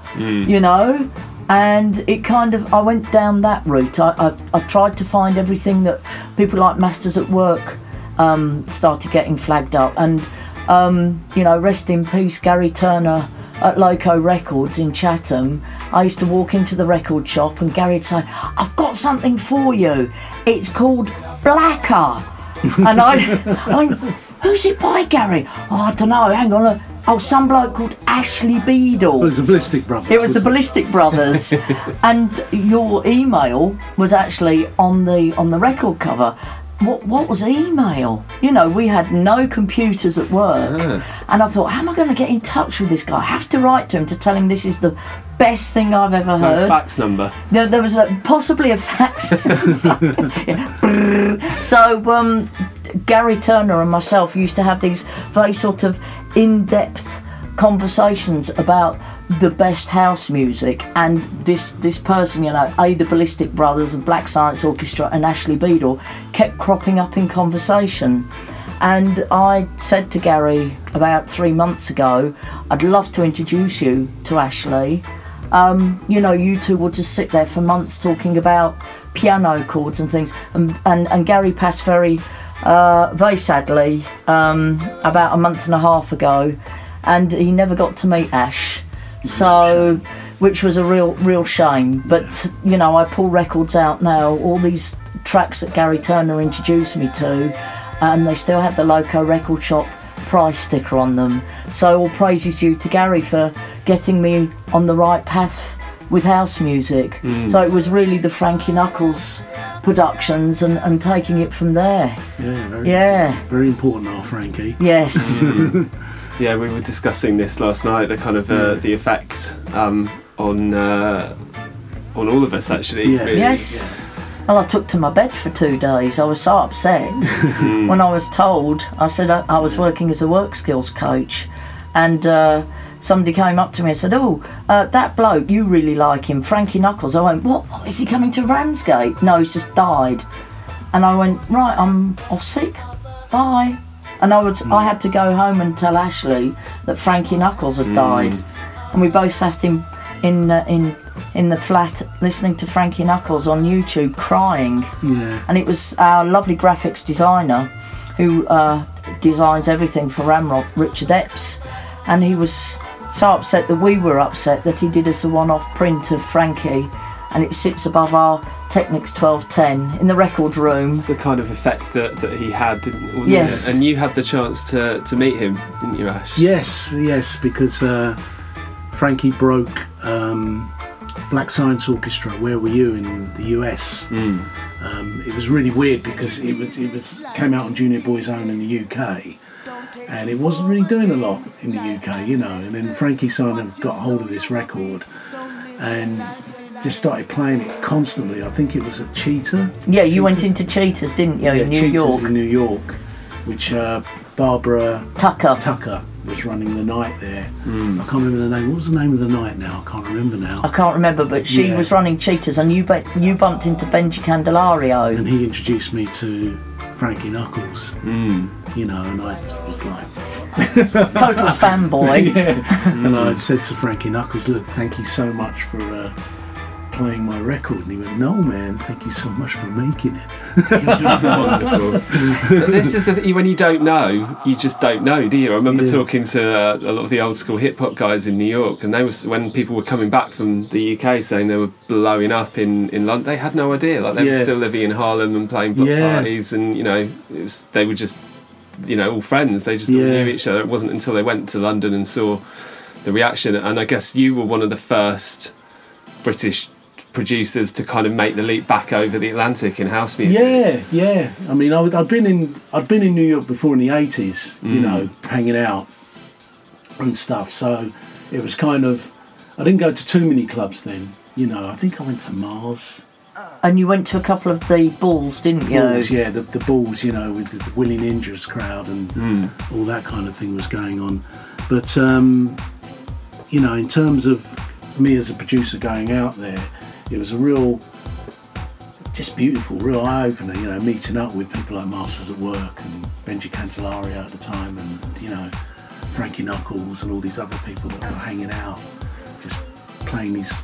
you know. And it kind of, I went down that route. I, I, I tried to find everything that people like Masters at Work um, started getting flagged up. And, um, you know, rest in peace, Gary Turner at Loco Records in Chatham. I used to walk into the record shop and Gary'd say, I've got something for you. It's called Blacker. (laughs) and I, I, who's it by, Gary? Oh, I don't know. Hang on. Look. Oh, some bloke called Ashley Beedle. It was the Ballistic Brothers. It was the Ballistic Brothers, (laughs) and your email was actually on the on the record cover, what, what was email? You know, we had no computers at work. Ah. And I thought, how am I going to get in touch with this guy? I have to write to him to tell him this is the best thing I've ever No heard. fax number. There, there was a, possibly a fax. (laughs) Yeah. So um, Gary Turner and myself used to have these very sort of in-depth conversations about the best house music and this this person you know a the ballistic brothers and black science orchestra and ashley beedle kept cropping up in conversation and i said to gary about three months ago i'd love to introduce you to ashley um, you know, you two will just sit there for months talking about piano chords and things. And, and, and Gary passed very, uh, very sadly um, about a month and a half ago, and he never got to meet Ash. So, which was a real, real shame. But you know, I pull records out now, all these tracks that Gary Turner introduced me to, and they still have the Loco Record Shop price sticker on them. So all praises due to Gary for getting me on the right path with house music. Mm. So it was really the Frankie Knuckles productions and, and taking it from there. Yeah, very, Yeah. very important, our Frankie. Yes. (laughs) Mm. Yeah, we were discussing this last night. The kind of uh, the effect um, on uh, on all of us actually. Yeah. really. yes. Well, I took to my bed for two days. I was so upset when I was told. I said I, I was working as a work skills coach, and uh, somebody came up to me and said, "Oh, uh, that bloke, you really like him, Frankie Knuckles." I went, "What? What is he coming to Ramsgate?" No, he's just died. And I went, "Right, I'm off sick. Bye." And I was, I had to go home and tell Ashley that Frankie Knuckles had died, and we both sat in in uh, in in the flat listening to Frankie Knuckles on YouTube crying. Yeah. And it was our lovely graphics designer who uh, designs everything for Ramrock, Richard Epps, and he was so upset that we were upset that he did us a one-off print of Frankie, and it sits above our Technics 1210 in the record room. The kind of effect that, that he had, didn't- wasn't Yes. it? And you had the chance to, to meet him, didn't you, Ash? Yes, yes, because uh, Frankie broke um, Black Science Orchestra. Where were you in the US? Um, it was really weird because it was it was came out on Junior Boys Own in the UK, and it wasn't really doing a lot in the UK, you know. And then Frankie kind of got hold of this record, and just started playing it constantly. I think it was at Cheetah. Yeah, you went into Cheetahs, didn't you, Yeah, in New Cheetahs York? in New York, which uh, Barbara Tucker. Tucker was running the night there. I can't remember the name. What was the name of the night now? I can't remember now. I can't remember, but she Yeah. was running Cheetahs, and you bu- you bumped into Benji Candelario. And he introduced me to Frankie Knuckles. You know, and I was like, (laughs) Total fanboy. (laughs) and I said to Frankie Knuckles, "Look, thank you so much for uh, playing my record." And he went, "No, man, thank you so much for making it." (laughs) This is the thing, when you don't know, you just don't know, do you? I remember Yeah. talking to uh, a lot of the old school hip hop guys in New York, and they was when people were coming back from the UK saying they were blowing up in, in London, they had no idea. Like they were still living in Harlem and playing block Yeah. parties, and you know, it was, they were just, you know, all friends. They just all knew each other. It wasn't until they went to London and saw the reaction, and I guess you were one of the first British producers to kind of make the leap back over the Atlantic in house music. Yeah, yeah. I mean, I, I'd been in I'd been in New York before in the eighties, you know, hanging out and stuff. So it was kind of I didn't go to too many clubs then. You know, I think I went to Mars. And you went to a couple of the balls, didn't you? Balls, yeah, the, the balls, you know, with the, the Willie Ninjas crowd and all that kind of thing was going on. But um, you know, in terms of me as a producer going out there, it was a real, just beautiful, real eye opener. You know, meeting up with people like Masters at Work and Benji Candelario at the time, and you know, Frankie Knuckles and all these other people that were hanging out, just playing these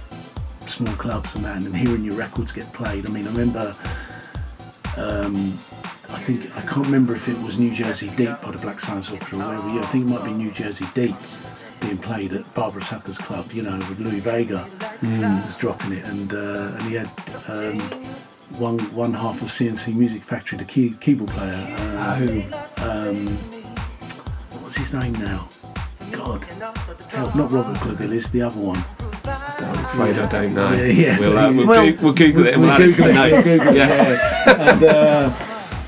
small clubs and that, and hearing your records get played. I mean, I remember. Um, I think I can't remember if it was New Jersey Deep by the Black Science Orchestra or were you. I think it might be New Jersey Deep being played at Barbara Tucker's club. You know, with Louis Vega was dropping it, and uh, and he had um, one one half of CNC Music Factory, the key, keyboard player. Uh, who? Um, what was his name now? God, help! Not Robert Clivillés, is the other one. I'm afraid I don't know. Yeah, yeah. We'll, uh, we'll, We'll- Goo- we'll Google it and we'll, add it to the Google it, notes. Google it, yeah. and uh,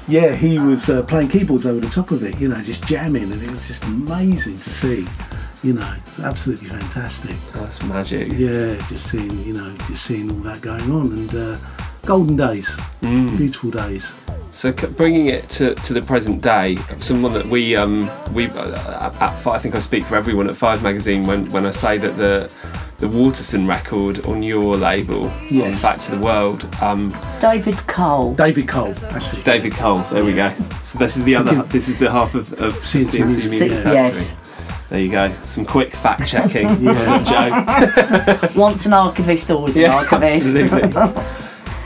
yeah, he was uh, playing keyboards over the top of it, you know, just jamming, and it was just amazing to see. You know, absolutely fantastic. That's magic. Yeah, just seeing, you know, just seeing all that going on, and uh, golden days, beautiful days. So bringing it to, to the present day, someone that we um we uh, at, Fi- I think I speak for everyone at Five Magazine when, when I say that the the Waterson record on your label on Yes. Back to the World, um, David Cole. David Cole, that's. David Cole. There we go. So this is the other. This is the half of, of CNC CNC Music Music, Factory. yes. There you go. Some quick fact checking. Yeah. (laughs) (laughs) Jo. (laughs) Once an archivist, always an archivist. absolutely.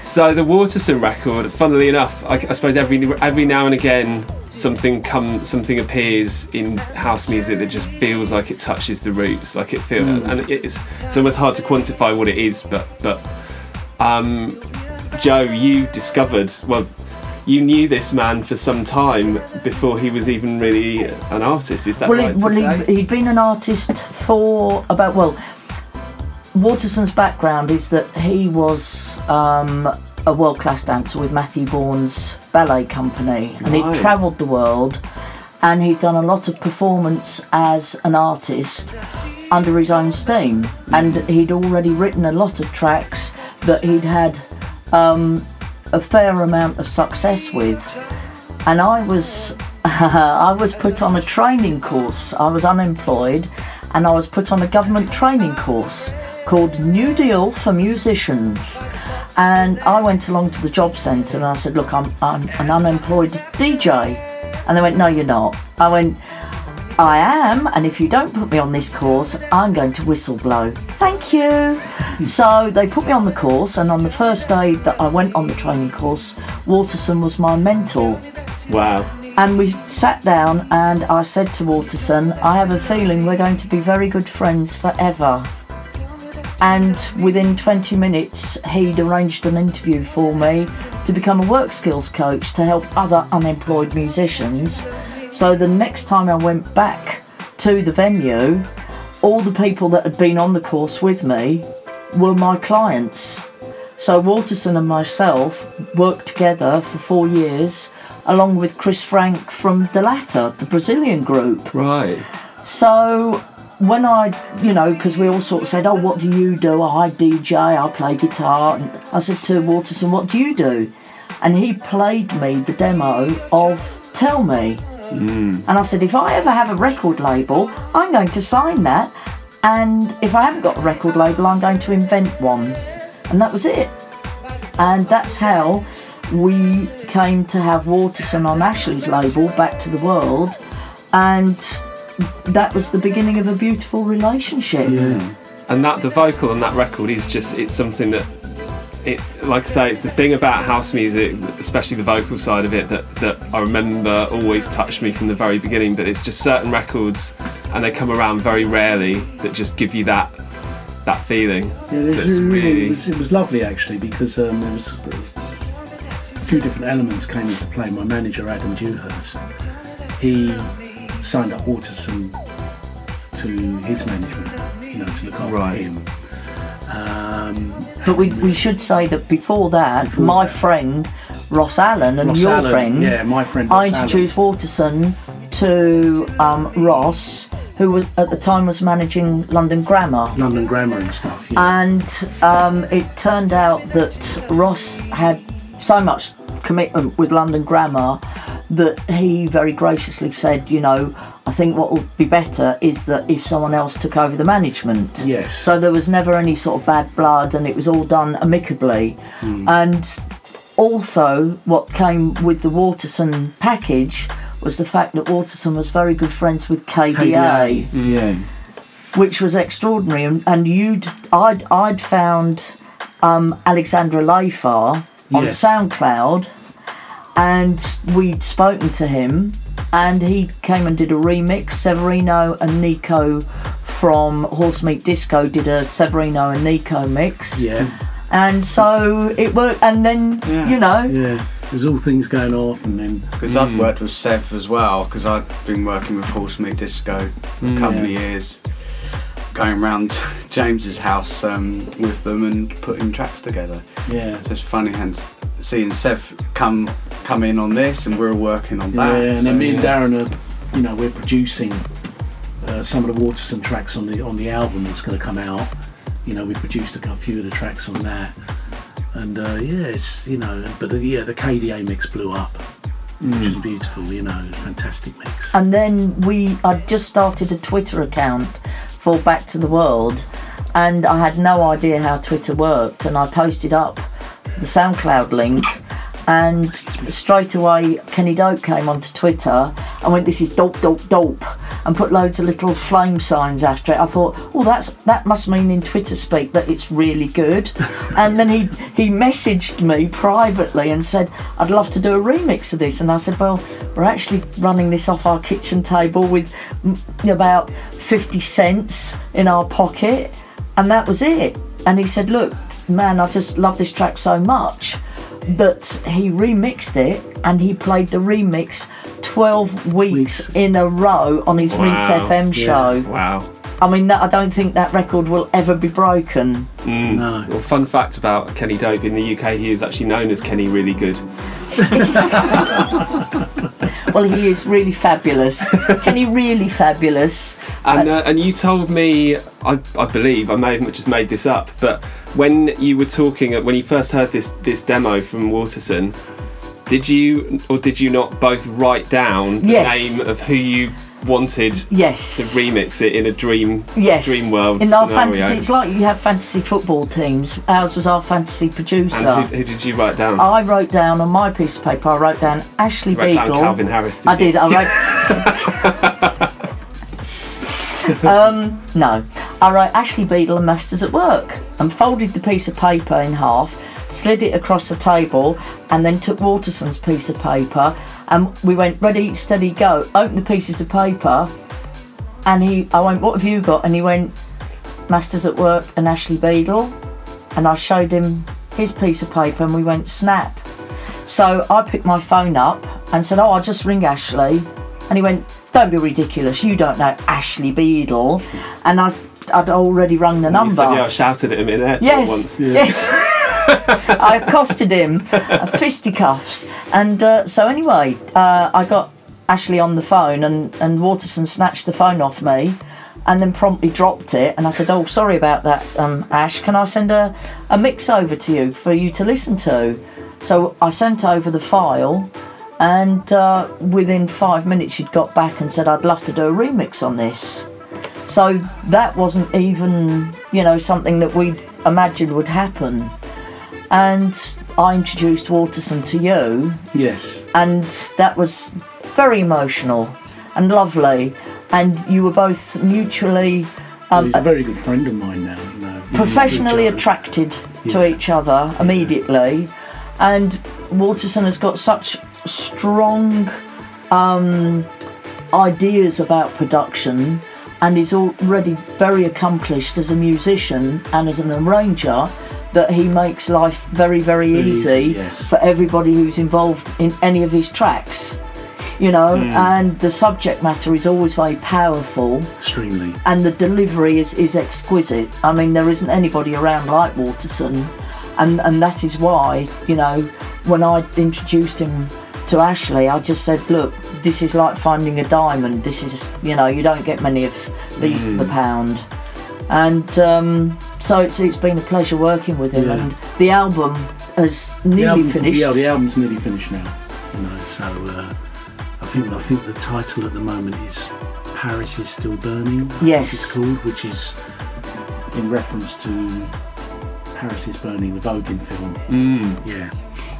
so the Waterson record, funnily enough, I, I suppose every every now and again something come something appears in house music that just feels like it touches the roots, like it feels, and it's it's almost hard to quantify what it is, but but um, Jo, you discovered well. You knew this man for some time before he was even really an artist. Is that well, right? he, well he, he'd been an artist for about well. Waterson's background is that he was um, a world class dancer with Matthew Bourne's ballet company, and Right. he'd travelled the world, and he'd done a lot of performance as an artist under his own steam, and he'd already written a lot of tracks that he'd had um, a fair amount of success with and I was (laughs) I was put on a training course. I was unemployed, and I was put on a government training course called New Deal for Musicians. And I went along to the job centre and I said, "Look, I'm, I'm an unemployed DJ," and they went, "No, you're not." I went. I am, and if you don't put me on this course, I'm going to whistle blow. Thank you. Hmm. so they put me on the course, and on the first day that I went on the training course, Waterson was my mentor. wow. And we sat down, and I said to Waterson, I have a feeling we're going to be very good friends forever. And within 20 minutes, he'd arranged an interview for me to become a work skills coach to help other unemployed musicians. So the next time I went back to the venue, all the people that had been on the course with me were my clients. So Waterson and myself worked together for four years, along with Chris Franck from Da Lata, the Brazilian group. Right. So when I, you know, because we all sort of said, "Oh, what do you do?" Oh, I DJ, I play guitar. And I said to Waterson, "What do you do?" And he played me the demo of "Tell Me," Mm. and I said, "If I ever have a record label, I'm going to sign that." And if I haven't got a record label, I'm going to invent one. And that was it. And that's how we came to have Waterson on Ashley's label, Back to the World. And that was the beginning of a beautiful relationship. Yeah. and that the vocal on that record is just it's something that it like I say it's the thing about house music especially the vocal side of it that that I remember always touched me from the very beginning but it's just certain records and they come around very rarely that just give you that that feeling Yeah, really, really it, was, it was lovely actually because um, there was a few different elements came into play. My manager Adam Dewhurst, he signed up Waterson to his management, you know, to look after Right. him. Um, But we, we should say that before that, Before my that. friend Ross Allen and Ross your Allen, friend, yeah, my friend I Ross Allen. introduced Waterson to um, Ross, who was, at the time was managing London Grammar. London Grammar and stuff. Yeah. And um, it turned out that Ross had so much commitment with London Grammar that he very graciously said, you know, I think what will be better is that if someone else took over the management. Yes. So there was never any sort of bad blood and it was all done amicably. And also, what came with the Waterson package was the fact that Waterson was very good friends with KDA Yeah. which was extraordinary. And, and you'd, I'd, I'd found um, Alexandra Lafar on Yes. SoundCloud, and we'd spoken to him, and he came and did a remix. Severino and Nico from Horse Meat Disco did a Severino and Nico mix, Yeah. and so it worked. And then Yeah. you know, Yeah. There's all things going off, and then Because I've worked with Sev as well, because I've been working with Horse Meat Disco for a couple of years, going around (laughs) James's house um, with them and putting tracks together. yeah. So it's funny and seeing Sev come come in on this, and we're working on that. Yeah, and then So, me and. Darren are, you know, we're producing uh, some of the Waterson tracks on the on the album that's going to come out. You know, we produced a few of the tracks on that, and uh, yeah, it's you know, but the, yeah, the KDA mix blew up, which is beautiful. You know, fantastic mix. And then we, I just started a Twitter account for Back to the World, and I had no idea how Twitter worked, and I posted up the SoundCloud link, and straight away Kenny Dope came onto Twitter and went, "This is dope, dope, dope," and put loads of little flame signs after it. I thought, "Oh, that's that must mean in Twitter speak that it's really good," (laughs) and then he he messaged me privately and said, "I'd love to do a remix of this," and I said, "Well, we're actually running this off our kitchen table with mm, about 50 cents in our pocket. And that was it. And he said look man i just love this track so much that he remixed it and he played the remix 12 weeks Weeks. in a row on his rinse Wow. fm Yeah. show Wow. I mean that i don't think that record will ever be broken. No, Well, fun fact about Kenny Dope in the UK, he is actually known as Kenny Really Good. (laughs) well he is really fabulous. Kenny really fabulous. And uh, and you told me, I, I believe, I may have just made this up, but when you were talking, when you first heard this this demo from Waterson, did you or did you not both write down the Yes. name of who you wanted yes. to remix it in a dream Yes. dream world In our scenario? fantasy, it's like you have fantasy football teams. Ours was our fantasy producer. who, who did you write down? I wrote down on my piece of paper. I wrote down Ashley You wrote down Calvin Harris. I you? did. I wrote. (laughs) um, no, I wrote Ashley Beedle and Masters at Work, and folded the piece of paper in half, slid it across the table, and then took Waterson's piece of paper, and we went ready, steady, go. Opened the pieces of paper, and he, I went, "What have you got?" And he went, "Masters at Work and Ashley Beedle," and I showed him his piece of paper, and we went snap. So I picked my phone up and said, "Oh, I'll just ring Ashley," and he went, "Don't be ridiculous. You don't know Ashley Beedle," and I. I'd already rung the You number. said, yeah, I shouted at him in airport Yes, once. yes. (laughs) (laughs) I accosted him, uh, fisticuffs, and uh, so anyway, uh, I got Ashley on the phone, and and Waterson snatched the phone off me, and then promptly dropped it. And I said, "Oh, sorry about that, um, Ash. Can I send a a mix over to you for you to listen to?" So I sent over the file. And uh, within five minutes, she'd got back and said, I'd love to do a remix on this. So that wasn't even, you know, something that we'd imagined would happen. And I introduced Waterson to you, yes, and that was very emotional and lovely. And you were both mutually, um, he's a very good friend of mine now. You know, professionally attracted to Yeah. each other immediately. And Waterson has got such strong um, ideas about production and is already very accomplished as a musician and as an arranger that he makes life very, very easy, yes. for everybody who's involved in any of his tracks. You know, and the subject matter is always very powerful Extremely. and the delivery is, is exquisite. I mean, there isn't anybody around like Waterson, and and that is why you know when I introduced him to Ashley, I just said, look, this is like finding a diamond. This is you know you don't get many of these for the pound, and um, so it's it's been a pleasure working with him. Yeah. And the album has nearly the album, finished. Yeah, the album's nearly finished now. You know, so uh, I think I think the title at the moment is Paris is still burning. Yes. it's called, which is in reference to Paris is burning, the Vogan film. Mm, Yeah,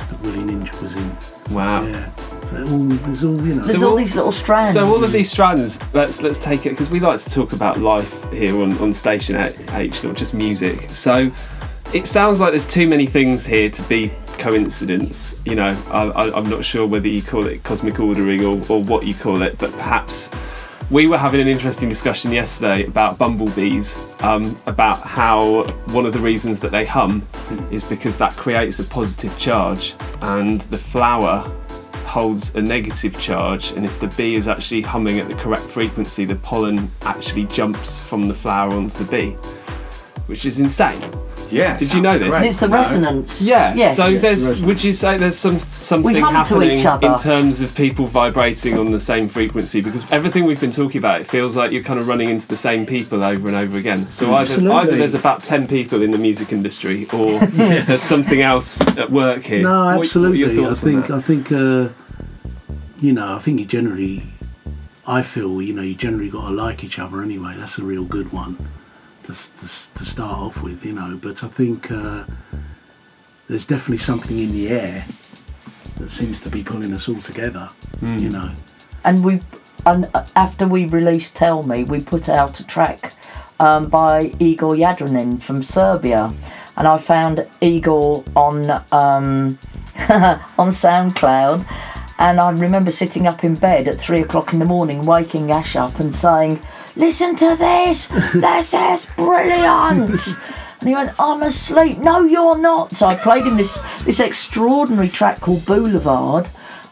that Willie Ninja was in. Wow. Yeah, so all there's all you know. There's So all all- these little strands. So all of these strands, let's let's take it because we like to talk about life here on, on Station H, not just music. So it sounds like there's too many things here to be coincidence. You know, I, I, I'm not sure whether you call it cosmic ordering or, or what you call it, but perhaps we were having an interesting discussion yesterday about bumblebees, um, about how one of the reasons that they hum is because that creates a positive charge, and the flower holds a negative charge, and if the bee is actually humming at the correct frequency, the pollen actually jumps from the flower onto the bee, which is insane. Yeah. Did you know sounds this? It's the No. resonance. Yeah. Yes. So there's, resonance. would you say there's some something happening in terms of people vibrating on the same frequency? Because everything we've been talking about, it feels like you're kind of running into the same people over and over again. So either either there's about ten people in the music industry, or (laughs) there's something else at work here. No, What- what are absolutely. your I thoughts on think that? I think uh, you know I think you generally I feel you know you generally got to like each other anyway. That's a real good one to to, to start off with, you know. But I think uh, there's definitely something in the air that seems to be pulling us all together. Hmm. You know. and we and after we released Tell Me, we put out a track um, by Igor Jadranin from Serbia, and I found Igor on um, (laughs) on SoundCloud, and I remember sitting up in bed at three o'clock in the morning, waking Ash up and saying, "Listen to this! This is brilliant!" (laughs) And he went, I'm asleep. No, you're not. So I played him this this extraordinary track called Boulevard,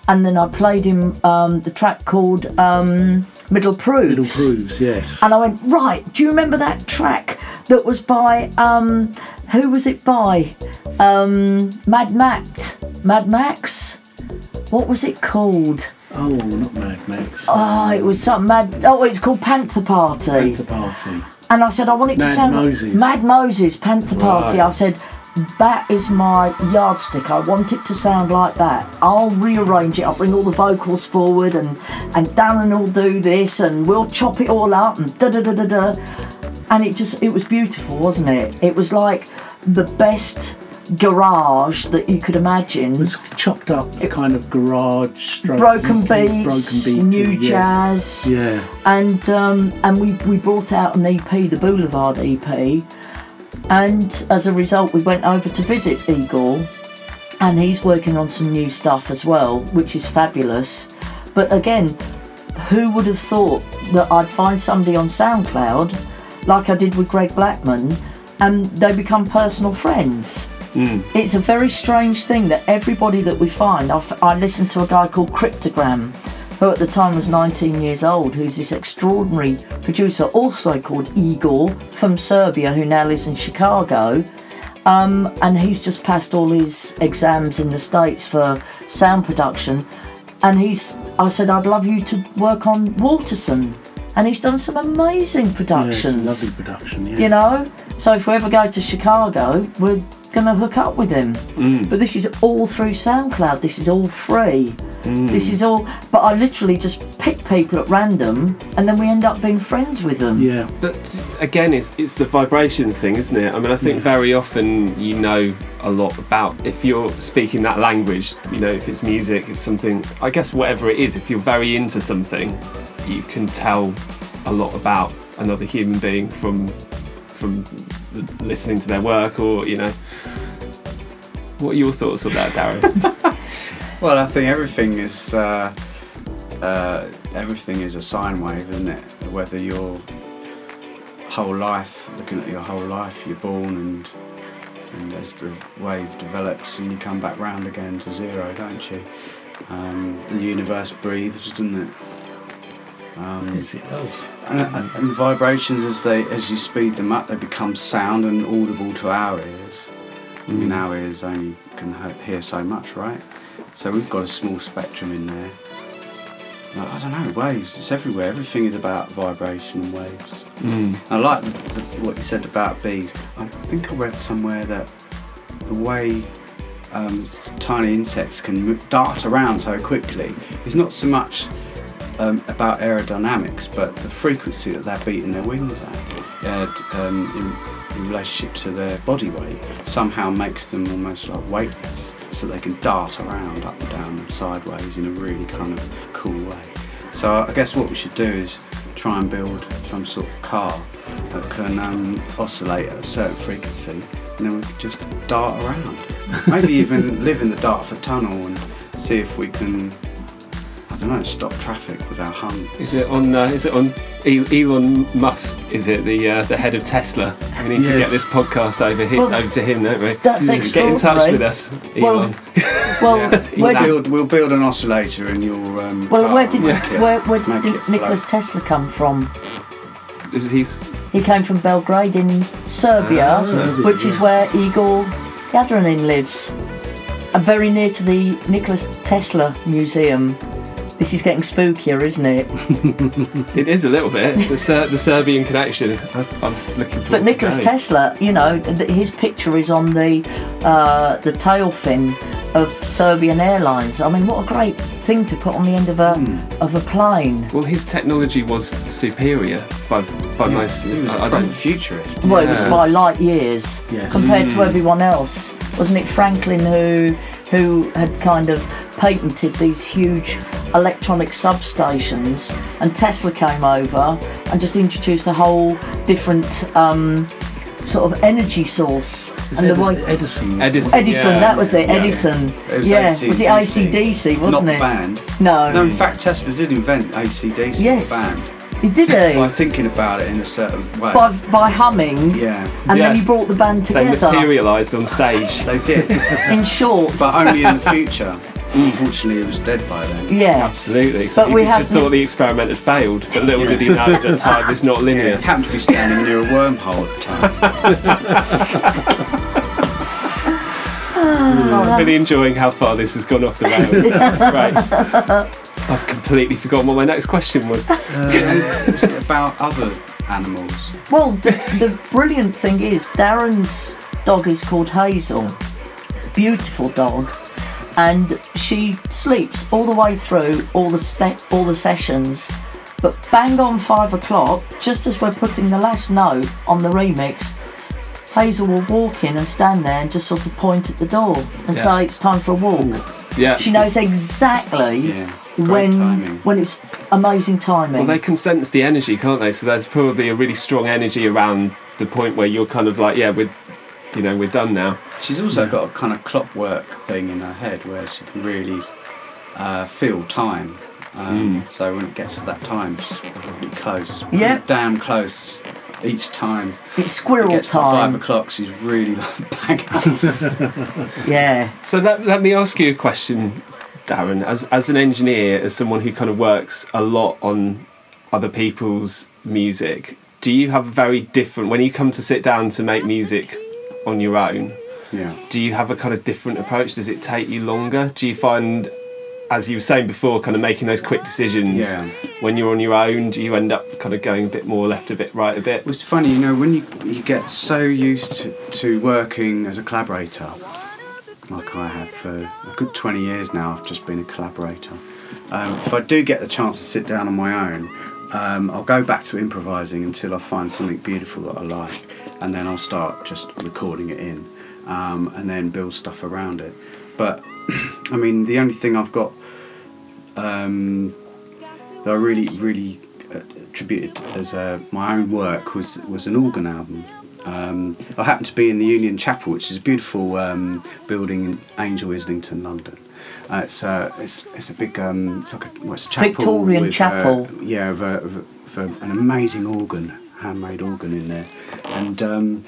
and then I played him um, the track called um, Middle Proofs. Little proves, yes. And I went, right, do you remember that track that was by, um, who was it by? Um, Mad Max. Mad Max? What was it called? Oh, not Mad Max. Oh, it was something Mad, oh, it's called Panther Party. Panther Party. And I said, I want it to Mad sound Moses. Mad Moses, Panther Party. Right. I said, that is my yardstick. I want it to sound like that. I'll rearrange it. I'll bring all the vocals forward, and and Darren will do this, and we'll chop it all up, and da da da da da. And it just, it was beautiful, wasn't it? It was like the best garage that you could imagine. It was chopped up kind of garage, stroke, Broken beats, new yeah. jazz Yeah. and um, and we, we brought out an EP, the Boulevard EP, and as a result, we went over to visit Igor, and he's working on some new stuff as well, which is fabulous. But again, who would have thought that I'd find somebody on SoundCloud, like I did with Greg Blackman, and they become personal friends? It's a very strange thing that everybody that we find. I, f- I listened to a guy called Cryptogram, who at the time was 19 years old, who's this extraordinary producer, also called Igor from Serbia, who now lives in Chicago. Um, and he's just passed all his exams in the States for sound production. And he's, I said, I'd love you to work on Waterson. And he's done some amazing productions. Yeah, it's a productions lovely production, yeah. you know. So if we ever go to Chicago, we're gonna hook up with him. Mm. But this is all through SoundCloud. This is all free. Mm. This is all. But I literally just pick people at random, and then we end up being friends with them. Yeah. But again, it's it's the vibration thing, isn't it? I mean, I think Yeah. very often you know a lot about if you're speaking that language. You know, if it's music, if something. I guess whatever it is, if you're very into something, you can tell a lot about another human being from from listening to their work, or you know. What are your thoughts on that, Darren? (laughs) Well, I think everything is uh, uh, everything is a sine wave, isn't it? Whether your whole life, looking at your whole life, you're born and and as the wave develops and you come back round again to zero, don't you? Um, the universe breathes, doesn't it? Um, Yes, it does. and, and, and vibrations as they as you speed them up, they become sound and audible to our ears. I mean, our ears only can hear so much, right? So we've got a small spectrum in there. Like, I don't know, waves. It's everywhere. Everything is about vibration and waves. Mm. I like the, the, what you said about bees. I think I read somewhere that the way um, tiny insects can dart around so quickly is not so much um, about aerodynamics, but the frequency that they're beating their wings at uh, um, in, in relationship to their body weight somehow makes them almost like weightless, so they can dart around up and down and sideways in a really kind of cool way. So I guess what we should do is try and build some sort of car that can um, oscillate at a certain frequency, and then we could just dart around. (laughs) Maybe even live in the Dartford Tunnel and see if we can, don't know, stop traffic with our hum. Is it on? Uh, is it on? E- Elon Musk is it the uh, the head of Tesla? We need to get this podcast over hi- Well, over to him, don't we? That's Get in touch with us, Well, Elon. (laughs) Well, Yeah. where That- Build, we'll build an oscillator in your um, well, car where and did make it- where, where did it Nicholas. Tesla come from? is he's He came from Belgrade in Serbia, Ah, Serbia, which is where Igor Jadranin lives, and very near to the Nicholas Tesla Museum. This is getting spookier, isn't it? (laughs) it is a little bit the Ser- the Serbian connection. I, I'm looking forward. But to Nicholas going. Tesla, you know, th- his picture is on the uh, the tail fin of Serbian Airlines. I mean, what a great thing to put on the end of a Hmm. of a plane. Well, his technology was superior by by most. He was I, a I proper don't. futurist. Well, it was by light years Yes. compared Hmm. to everyone else, wasn't it? Franklin who who had kind of patented these huge electronic substations, and Tesla came over and just introduced a whole different um, sort of energy source. It's and the Edison, way Edison. Edison. Edison, yeah. that was it. Yeah. Edison. It was yeah, AC/DC. was it ACDC, wasn't Not the it? band. No. No, in fact, Tesla did invent ACDC, Yes. the band, He did it. by he? thinking about it in a certain way. by, by humming, yeah, and Yeah. then he brought the band together. They together materialised on stage. they did, (laughs) in shorts. but only in the future. Unfortunately, it was dead by then. yeah. Absolutely. But he we just have- thought the experiment had failed, but little did he know that (laughs) time is not Yeah, linear. he happened to be standing near a wormhole at the time. I'm (laughs) ah. really enjoying how far this has gone off the rails. That's great. I've completely forgotten what my next question was. (laughs) Uh, about other animals. Well, the, the brilliant thing is, Darren's dog is called Hazel. Beautiful dog. And she sleeps all the way through all the ste- all the sessions. But bang on five o'clock, just as we're putting the last note on the remix, Hazel will walk in and stand there and just sort of point at the door and Yeah. say it's time for a walk. Yeah. She knows exactly Yeah, great when timing. when it's amazing timing. Well, they can sense the energy, can't they? So there's probably a really strong energy around the point where you're kind of like, yeah, we're, you know, we're done now. She's also got a kind of clockwork thing in her head where she can really uh, feel time. Um, So when it gets to that time, she's really close. Yeah. Damn close each time. it's squirrel It squirrel gets to five o'clock, she's really (laughs) like bang on. (laughs) Yeah. So let, let me ask you a question, Darren. As, as an engineer, as someone who kind of works a lot on other people's music, do you have a very different, when you come to sit down to make music on your own, yeah. do you have a kind of different approach? Does it take you longer? Do you find, as you were saying before, kind of making those quick decisions Yeah. when you're on your own? Do you end up kind of going a bit more left a bit, right a bit? It was funny, you know, when you you get so used to, to working as a collaborator, like I have for a good 20 years now, I've just been a collaborator. Um, if I do get the chance to sit down on my own, um, I'll go back to improvising until I find something beautiful that I like, and then I'll start just recording it in, um, and then build stuff around it. But (clears throat) I mean, the only thing I've got um, that I really, really uh, attributed as uh, my own work was was an organ album. Um, I happened to be in the Union Chapel, which is a beautiful um, building in Angel Islington, London. Uh, it's, uh, it's it's a big um, it's like a, well, it's a chapel Victorian with, uh, chapel. yeah, of, a, of, a, of a- an amazing organ, handmade organ in there, and um,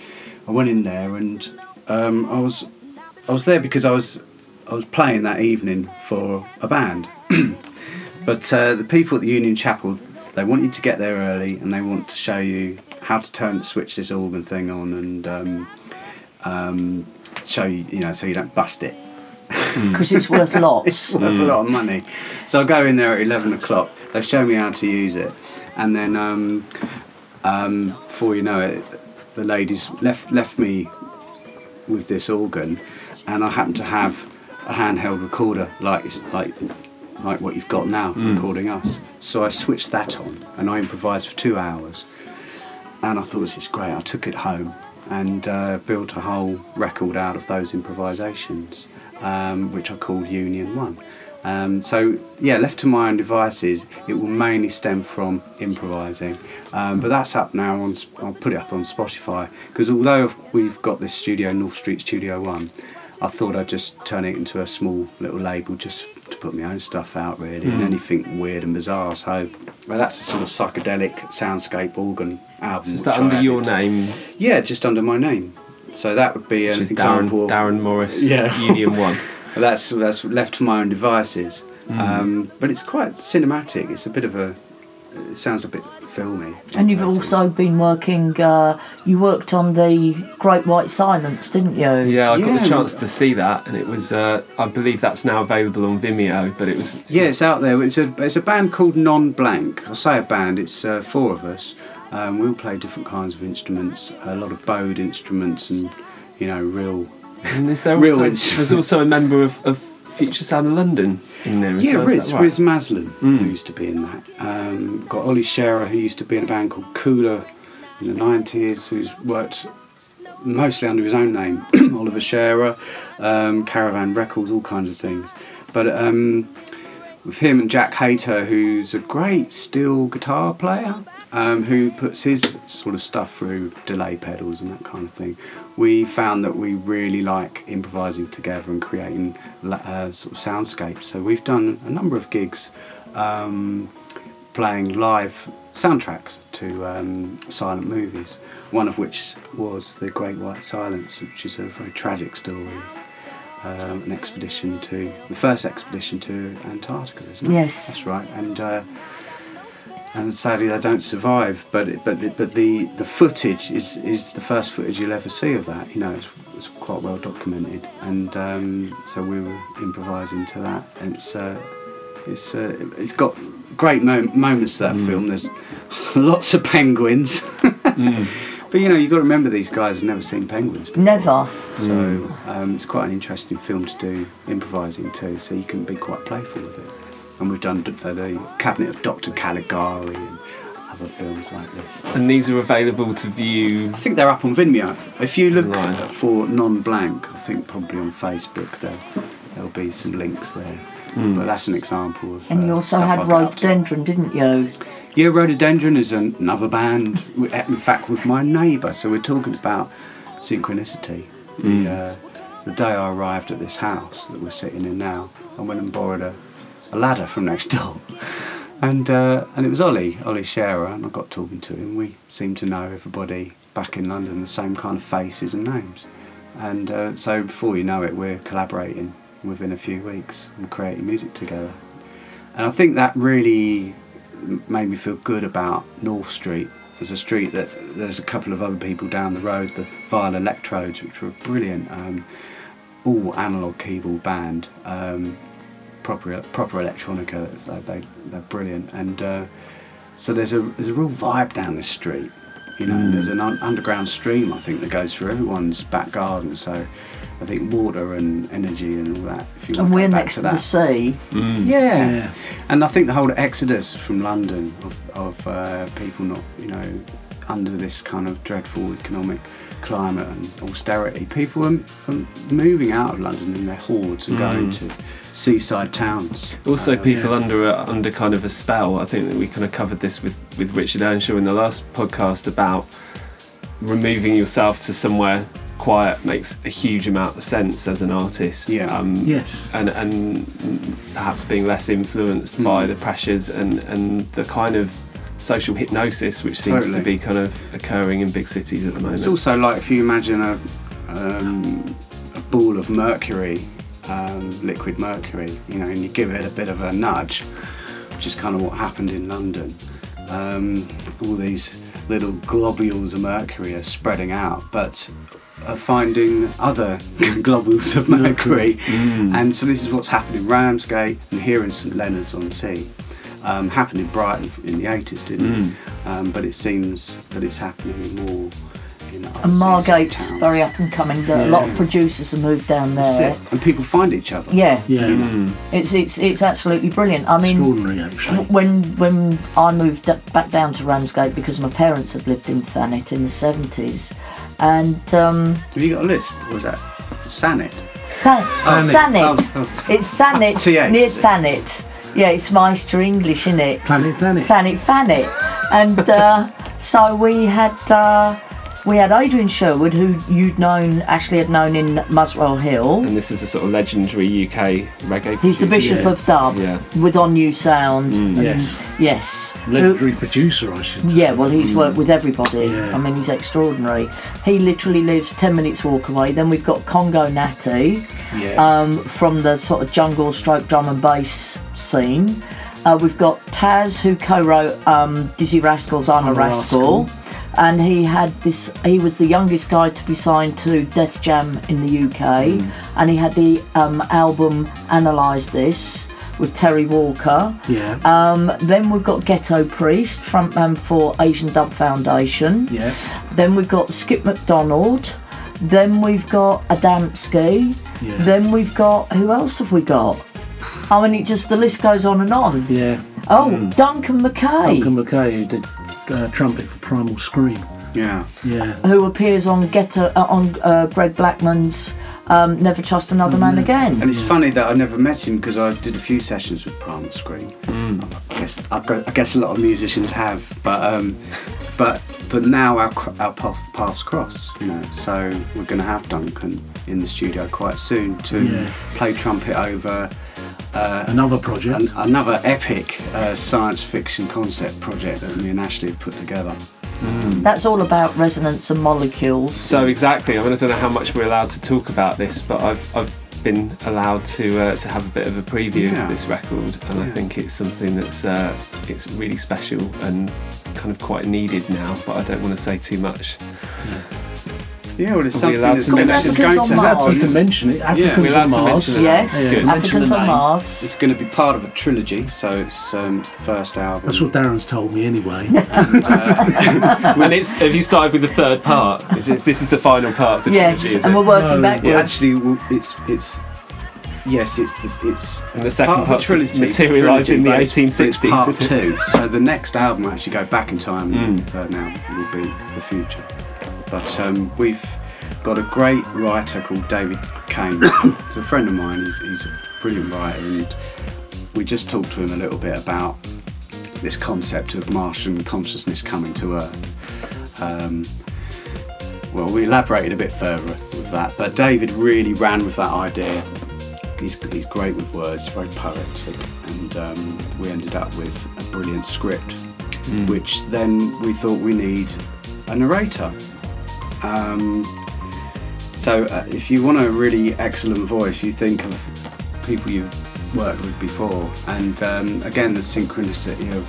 I went in there and um, I was I was there because I was I was playing that evening for a band, (clears throat) but uh, the people at the Union Chapel they want you to get there early and they want to show you how to turn switch this organ thing on and um, um, show you you know so you don't bust it (laughs) because it's worth lots. it's worth a lot of money. So I go in there at eleven o'clock. They show me how to use it, and then um, um, before you know it, the ladies left left me with this organ, and I happen to have a handheld recorder like like like what you've got now for recording us. So I switched that on, and I improvised for two hours, and I thought this is great. I took it home and uh, built a whole record out of those improvisations, um, which I called Union One. Um, so yeah, left to my own devices, it will mainly stem from improvising. Um, but that's up now on. I'll put it up on Spotify because although we've got this studio, North Street Studio One, I thought I'd just turn it into a small little label just to put my own stuff out really, and anything weird and bizarre. So well, that's a sort of psychedelic soundscape organ album. So is that under your name, Yeah, just under my name. So that would be an Darren, example. of, Darren Morris, (laughs) Yeah. Union One? (laughs) that's that's left to my own devices. Mm. Um, but it's quite cinematic. It's a bit of a. It sounds a bit filmy. And you've Basically. also been working. Uh, you worked on the Great White Silence, didn't you? Yeah, I got Yeah. the chance to see that, and it was. Uh, I believe that's now available on Vimeo, but it was. Yeah, it's out there. It's a it's a band called Non Blank. I say a band. It's uh, four of us. Um, we all play different kinds of instruments. A lot of bowed instruments and you know real. And is there (laughs) Real also, instruments. there's also a member of, of Future Sound of London in there as Yeah, well. Riz, right? Riz Maslen, who used to be in that. Um, got Ollie Cherer, who used to be in a band called Cooler in the 90s, who's worked mostly under his own name, (clears throat) Oliver Cherer, um, Caravan Records, all kinds of things. But um, with him and Jack Hayter, who's a great steel guitar player, um, who puts his sort of stuff through delay pedals and that kind of thing. We found that we really like improvising together and creating uh, sort of soundscapes. So we've done a number of gigs um, playing live soundtracks to um, silent movies. One of which was The Great White Silence, which is a very tragic story. Um, an expedition to the first expedition to Antarctica, isn't it? Yes. that's right. And uh, and sadly they don't survive. But it, but the, but the the footage is is the first footage you'll ever see of that. You know, it's, it's quite well documented. And um, so we were improvising to that, and it's uh, it's uh, it's got great mo- moments to that film. There's (laughs) lots of penguins. (laughs) But you know, you've got to remember these guys have never seen penguins before. Never. So um, it's quite an interesting film to do improvising too. So you can be quite playful with it. And we've done d- uh, the Cabinet of Dr. Caligari and other films like this. And these are available to view. I think they're up on Vimeo. If you look Right. for non-blank, I think probably on Facebook there there'll be some links there. But that's an example of. And uh, you also stuff had I got up to. Rhododendron, didn't you? Yeah, Rhododendron is an- another band. In fact, with my neighbour. So we're talking about synchronicity. The, uh, the day I arrived at this house that we're sitting in now, I went and borrowed a, a ladder from next door, and uh, and it was Ollie, Ollie Cherer, and I got talking to him. We seemed to know everybody back in London, the same kind of faces and names, and uh, so before you know it, we're collaborating within a few weeks and creating music together. And I think that really made me feel good about North Street. There's a street that there's a couple of other people down the road, the Vile Electrodes, which were brilliant, um, all analog keyboard band, um, proper proper electronica. They, they they're brilliant, and uh, so there's a there's a real vibe down this street. You know, and there's an un- underground stream I think that goes through everyone's back garden. So I think water and energy and all that. If you And we're back next to to the that. sea. Yeah. Yeah. And I think the whole exodus from London of, of uh, people not, you know, under this kind of dreadful economic climate and austerity, people are, are moving out of London in their hordes and going to seaside towns. Also, Uh, people yeah. under a, under kind of a spell. I think that we kind of covered this with, with Richard Earnshaw in the last podcast about removing yourself to somewhere quiet makes a huge amount of sense as an artist. Yeah. Um, Yes. and and perhaps being less influenced Mm. by the pressures and and the kind of social hypnosis which seems to be kind of occurring in big cities at the moment. It's also like if you imagine a, um, a ball of mercury, um, liquid mercury, you know, and you give it a bit of a nudge, which is kind of what happened in London. Um, all these little globules of mercury are spreading out, but are finding other (laughs) globules of mercury. And so this is what's happened in Ramsgate and here in St Leonard's on Sea. Um, happened in Brighton in the 80s, didn't it? Um, but it seems that it's happening more in And Margate's towns. very up and coming. That A lot of producers have moved down there. And people find each other. Yeah, Yeah. it's it's it's absolutely brilliant. I mean, Extraordinary, actually. when when I moved back down to Ramsgate because my parents had lived in Thanet in the seventies, and um, Have you got a list? What was that Sanet? Than- Thanet, Oh, oh. it's Thanet (laughs) TH, near it? Thanet. Yeah, it's Meister English, isn't it? Planet Thanet. Thanet, Thanet, and uh, (laughs) so we had. Uh, we had Adrian Sherwood, who you'd known, actually had known in Muswell Hill. and this is a sort of legendary UK reggae. Producer. He's the producer. Bishop of yes. Dub Yeah. with On-U Sound. and- Yes. Yes. Who- Legendary producer, I should say. Yeah, well, he's worked with everybody. Yeah. I mean, he's extraordinary. He literally lives 10 minutes walk away. Then we've got Congo Natty Yeah. um, from the sort of jungle stroke drum and bass scene. Uh, we've got Taz, who co-wrote um, Dizzee Rascal's "I'm, I'm a a Rascal," Rascal. And he had this. He was the youngest guy to be signed to Def Jam in the UK, and he had the um, album "Analyze This" with Terry Walker. Yeah. Um, then we've got Ghetto Priest, frontman for Asian Dub Foundation. yeah. Then we've got Skip McDonald. Then we've got Adamski. Yeah. Then we've got who else have we got? I mean, it just the list goes on and on. Yeah. Oh, Duncan McKay, Duncan McKay who did uh, trumpet for Primal Scream. Yeah. Yeah. who appears on Ghetto uh, on uh, Greg Blackman's um, "Never Trust Another Man Again." And it's funny that I never met him because I did a few sessions with Primal Scream. I guess I've got, I guess a lot of musicians have, but um, but but now our our paths cross. You know, so we're going to have Duncan in the studio quite soon to Yeah. play trumpet over. Uh, Another project. an, another epic uh, science fiction concept project that me and Ashley have put together. That's all about resonance and molecules. So exactly. I mean, I don't know how much we're allowed to talk about this, but I've I've been allowed to uh, to have a bit of a preview Yeah. of this record, and I think it's something that's uh, it's really special and kind of quite needed now. But I don't want to say too much. Yeah, well, it's Are we something allowed that's to mention- that's Africans going to Mars? happen. you can mention it. Africans we're allowed on to Mars. mention yes, Yeah, Africans on. Mars. It's going to be part of a trilogy, so it's, um, it's the first album. That's what Darren's told me anyway. and (laughs) it's have you started with the third part? Is it, this is the final part of the Yes, trilogy? Is and it? we're working No, backwards. Yeah, actually, it's it's yes, it's the, it's And the second part of part the trilogy. materialise in the trilogy, but it's- 1860s, part two. So the next album will actually go back in time. Mm. And the third now will be the future. But um, we've got a great writer called David Kane. (coughs) He's a friend of mine. He's, he's a brilliant writer, and we just talked to him a little bit about this concept of Martian consciousness coming to Earth. Um, well, we elaborated a bit further with that, but David really ran with that idea. He's, he's great with words, very poetic, and um, we ended up with a brilliant script, which then we thought we need a narrator. Um, so, uh, if you want a really excellent voice, you think of people you've worked with before, and um, again, the synchronicity of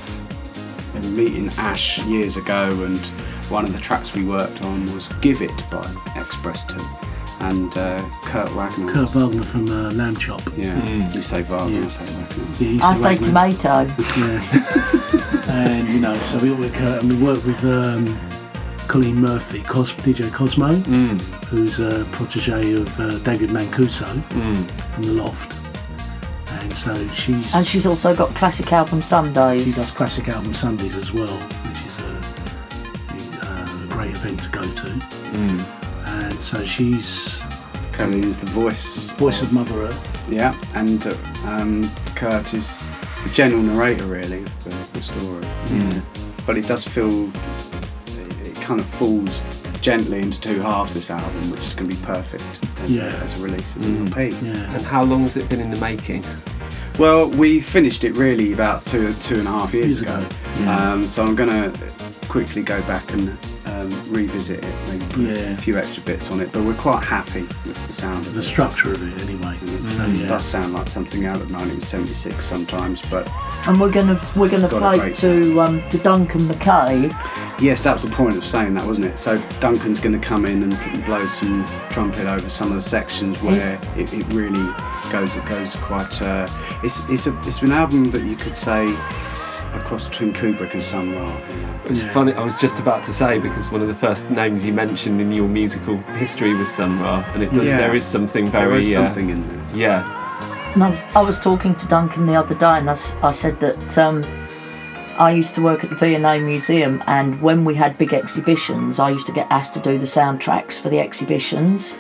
meeting Ash years ago, and one of the tracks we worked on was "Give It" by X-Press Two, and uh, Kurt Wagner. Kurt Wagner from uh, Lambchop. Yeah, you say Wagner, Yeah. I say Wagner. Yeah, he I say Wagner. tomato. (laughs) Yeah. and you know, so we work with Kurt and we work with um, Colleen Murphy, Cos- DJ Cosmo, Mm, who's a protege of uh, David Mancuso mm. from the Loft. And so she's And she's also got classic album Sundays. she does classic album Sundays as well, which is a, a, a great event to go to. Mm. And so she's Colleen is the voice. voice of Mother Earth. Yeah, and uh, um, Kurt is the general narrator, really, of the, the story. Mm. But it does feel, it, it kind of falls gently into two halves, this album, which is going to be perfect as, Yeah. a, as a release, as Mm. an LP. Yeah. And how long has it been in the making? Well, we finished it really about two, two and a half years, Years ago. ago, yeah. Um, so I'm going to quickly go back and um, revisit it, maybe put Yeah. a few extra bits on it. But we're quite happy with the sound of The it. structure of it, anyway. And So It does sound like something out of 1976 sometimes, but And we're gonna we're gonna got play to um, to Duncan McKay. yes, that was the point of saying that, wasn't it? So Duncan's going to come in and blow some trumpet over some of the sections where it, it really goes. It goes quite. Uh, it's it's a it's an album that you could say a cross between Kubrick and Sun Ra. It was Yeah. funny. I was just about to say because one of the first names you mentioned in your musical history was Sun Ra, and it does. Yeah. There is something very. There is uh, in there. yeah. And I was, I was talking to Duncan the other day, and I said that um, I used to work at the V&A Museum, and when we had big exhibitions, I used to get asked to do the soundtracks for the exhibitions.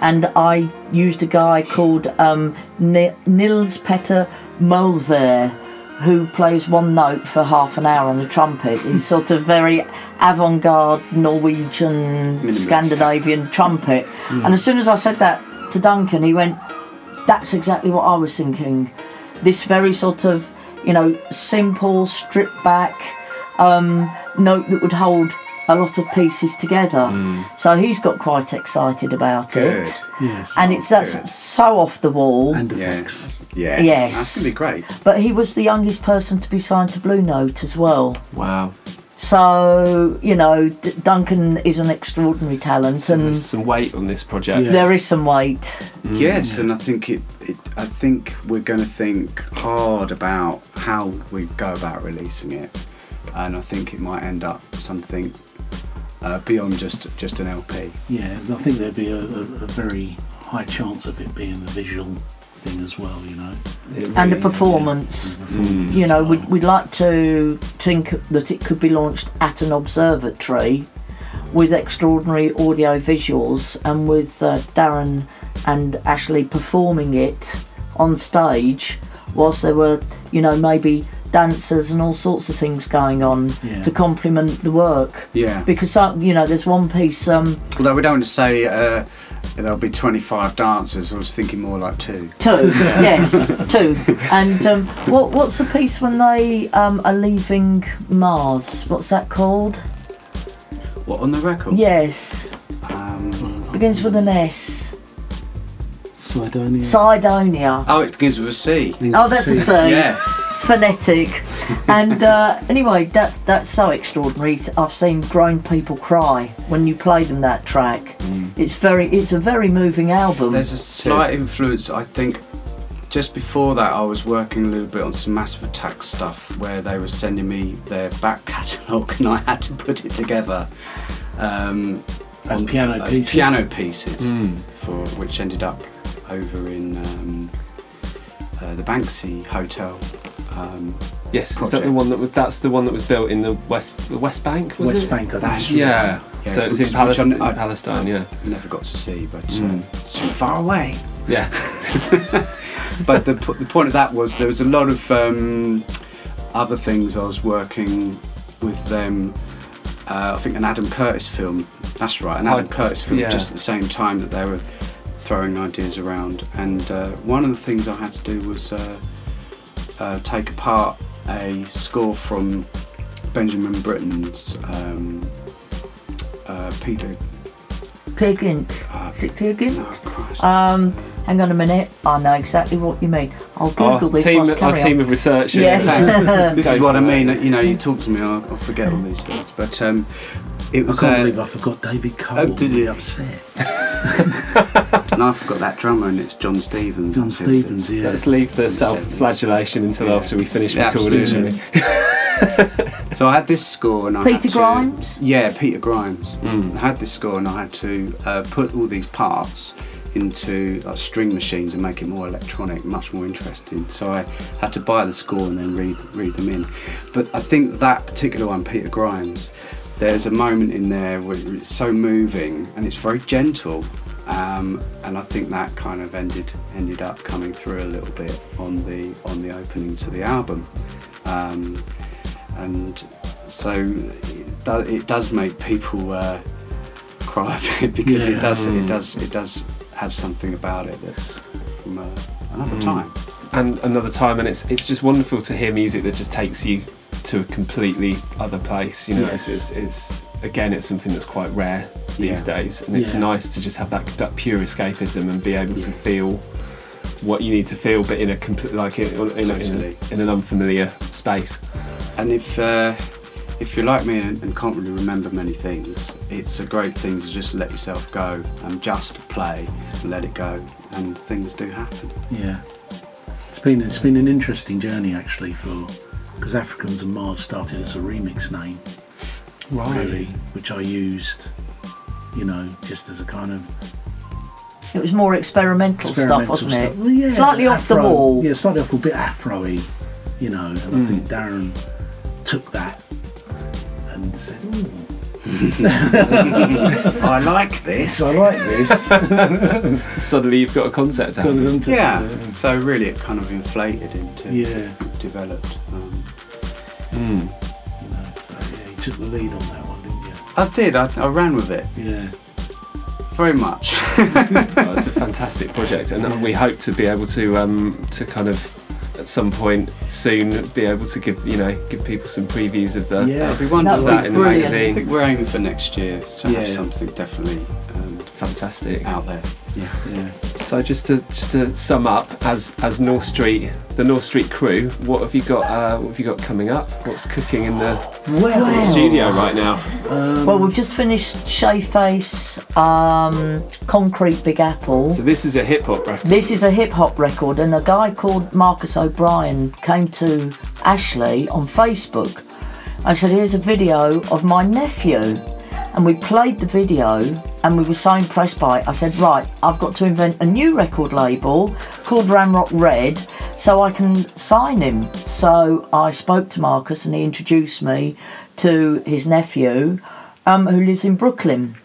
And I used a guy called um, Nils Petter Molvær, who plays one note for half an hour on a trumpet. He's (laughs) sort of very avant-garde Norwegian, Minimalist. Scandinavian trumpet. And as soon as I said that to Duncan, he went, that's exactly what I was thinking. This very sort of, you know, simple, stripped back um, note that would hold a lot of pieces together. Mm. So he's got quite excited about Good. it. Yes. And it's that's Good. so off the wall. and Yeah. effects. Yeah. Yes. That's gonna be great. but he was the youngest person to be signed to Blue Note as well. Wow. So, you know, D- Duncan is an extraordinary talent So and there's some weight on this project. Yeah. there is some weight. Mm. Yes, and I think it, it. I think we're going to think hard about how we go about releasing it, and I think it might end up something uh, beyond just just an LP. Yeah, I think there'd be a, a, a very high chance of it being a visual thing as well, you know. It And the really- performance. Mm. You know, we'd, we'd like to think that it could be launched at an observatory with extraordinary audio visuals and with uh, Darren and Ashley performing it on stage whilst there were, you know, maybe dancers and all sorts of things going on Yeah. to complement the work. Yeah. Because, uh, you know, there's one piece, um, Although we don't want to say uh, there'll be 25 dancers, I was thinking more like two. Two, (laughs) yes, two. And um, what what's the piece when they um, are leaving Mars? What's that called? What on the record? Yes, Um, begins with an S. Cydonia. Cydonia. oh, it begins with a C. Oh, that's a C. Yeah. It's phonetic. And uh, anyway, that's that's so extraordinary. I've seen grown people cry when you play them that track. It's very, it's a very moving album. There's a slight influence, I think. Just before that, I was working a little bit on some Massive Attack stuff where they were sending me their back (laughs) catalogue and I had to put it together. Um, As piano pieces? Piano pieces, Mm. for which ended up over in um, uh, the Banksy Hotel. Um, Yes, is that the one that was? That's the one that was built in the west, the West Bank. Was West it? Bank, I think. That's Yeah. Yeah, so it was in, which Palestine. I'm- I- Palestine. Yeah. never got to see, but Mm. um, it's too far away. Yeah. (laughs) but the, p- the point of that was there was a lot of um, other things I was working with them. Uh, I think an Adam Curtis film. That's right, an Adam Curtis film. yeah. Just at the same time that they were throwing ideas around, and uh, one of the things I had to do was uh, uh, take apart a score from Benjamin Britten's um, uh, Peter. Pig Ink. Uh, Is it Pig Ink? oh Um, hang on a minute. I know exactly what you mean. I'll Our Google this team, whilst our carry team of researchers. Yes. (laughs) (laughs) this is what I mean. You know, you talk to me, I'll, I'll forget all these things. But um, it I was. can't uh, believe I forgot David Cole. Oh, did you? upset. (laughs) and I forgot that drummer, and it's John Stevens. John I think it Stevens, yeah. Let's leave the self-flagellation until Yeah. after we finish Yeah, recording. absolutely. So I had this score, and I Peter had to, Grimes? Yeah, Peter Grimes. Mm. I had this score, and I had to uh, put all these parts into like, string machines and make it more electronic, much more interesting. So I had to buy the score and then read read them in. But I think that particular one, Peter Grimes, there's a moment in there where it's so moving and it's very gentle. Um, and I think that kind of ended ended up coming through a little bit on the on the opening to the album. Um, and so it, do, it does make people uh, cry a bit (laughs) because Yeah. it does Mm. it does it does have something about it that's from uh, another Mm. time. and another time, and it's it's just wonderful to hear music that just takes you to a completely other place. You know, Yes. it's, it's, it's again, it's something that's quite rare these Yeah. days, and it's Yeah. nice to just have that, that pure escapism and be able to feel what you need to feel, but in a complete like in, in, a- in, a, in an unfamiliar space. And if uh, if you're like me and, and can't really remember many things, it's a great thing to just let yourself go and just play and let it go, and things do happen. Yeah, it's been it's been an interesting journey actually for because Africans and Mars started as a remix name, really, which I used, you know, just as a kind of It was more experimental, stuff, wasn't it? Well, yeah, Slightly off the Afro- wall. Yeah, slightly off a bit Afro-y, you know, and Mm. I think Darren took that and said, "Ooh, (laughs) I like this. I like this." (laughs) Suddenly, you've got a concept out. Got of it it. Yeah. So really, it kind of inflated into Yeah. developed. Um, Mm. Took the lead on that one, didn't you? I did. I, I ran with it Yeah. very much. (laughs) Oh, it's a (laughs) fantastic project, and we hope to be able to um, to kind of at some point soon be able to give you know give people some previews of the Yeah. That'd be That wonderful. would that in the brilliant. I magazine. think we're aiming for next year to have something definitely um, Fantastic. out there. Yeah. Yeah. So just to just to sum up, as as North Street, the North Street crew, what have you got? Uh, what have you got coming up? What's cooking in the Well, studio right now? Well, we've just finished Shea Face, um, Concrete Big Apple. So this is a hip hop record. This is a hip hop record, and a guy called Marcus O'Brien came to Ashley on Facebook and said, Here's a video of my nephew. And we played the video, and we were so impressed by it. I said, Right, I've got to invent a new record label called Ramrock Red so I can sign him. So I spoke to Marcus, and he introduced me to his nephew um, who lives in Brooklyn.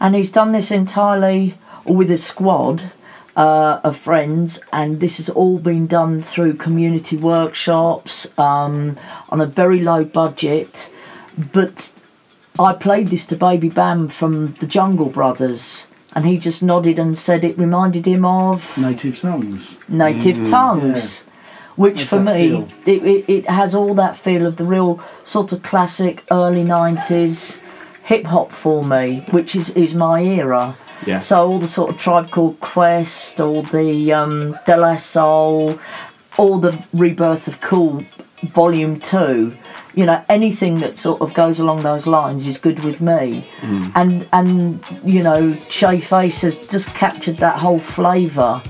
And he's done this entirely with a squad uh, of friends, and this has all been done through community workshops um, on a very low budget. But I played this to Baby Bam from the Jungle Brothers, and he just nodded and said it reminded him of native songs. native tongues. Which How's for me, it, it, it has all that feel of the real sort of classic early 90s hip hop for me, which is, is my era. Yeah. So all the sort of Tribe Called Quest, all the um, De La Soul, all the Rebirth of Cool Volume 2, you know, anything that sort of goes along those lines is good with me. And, and you know, Shea Face has just captured that whole flavour.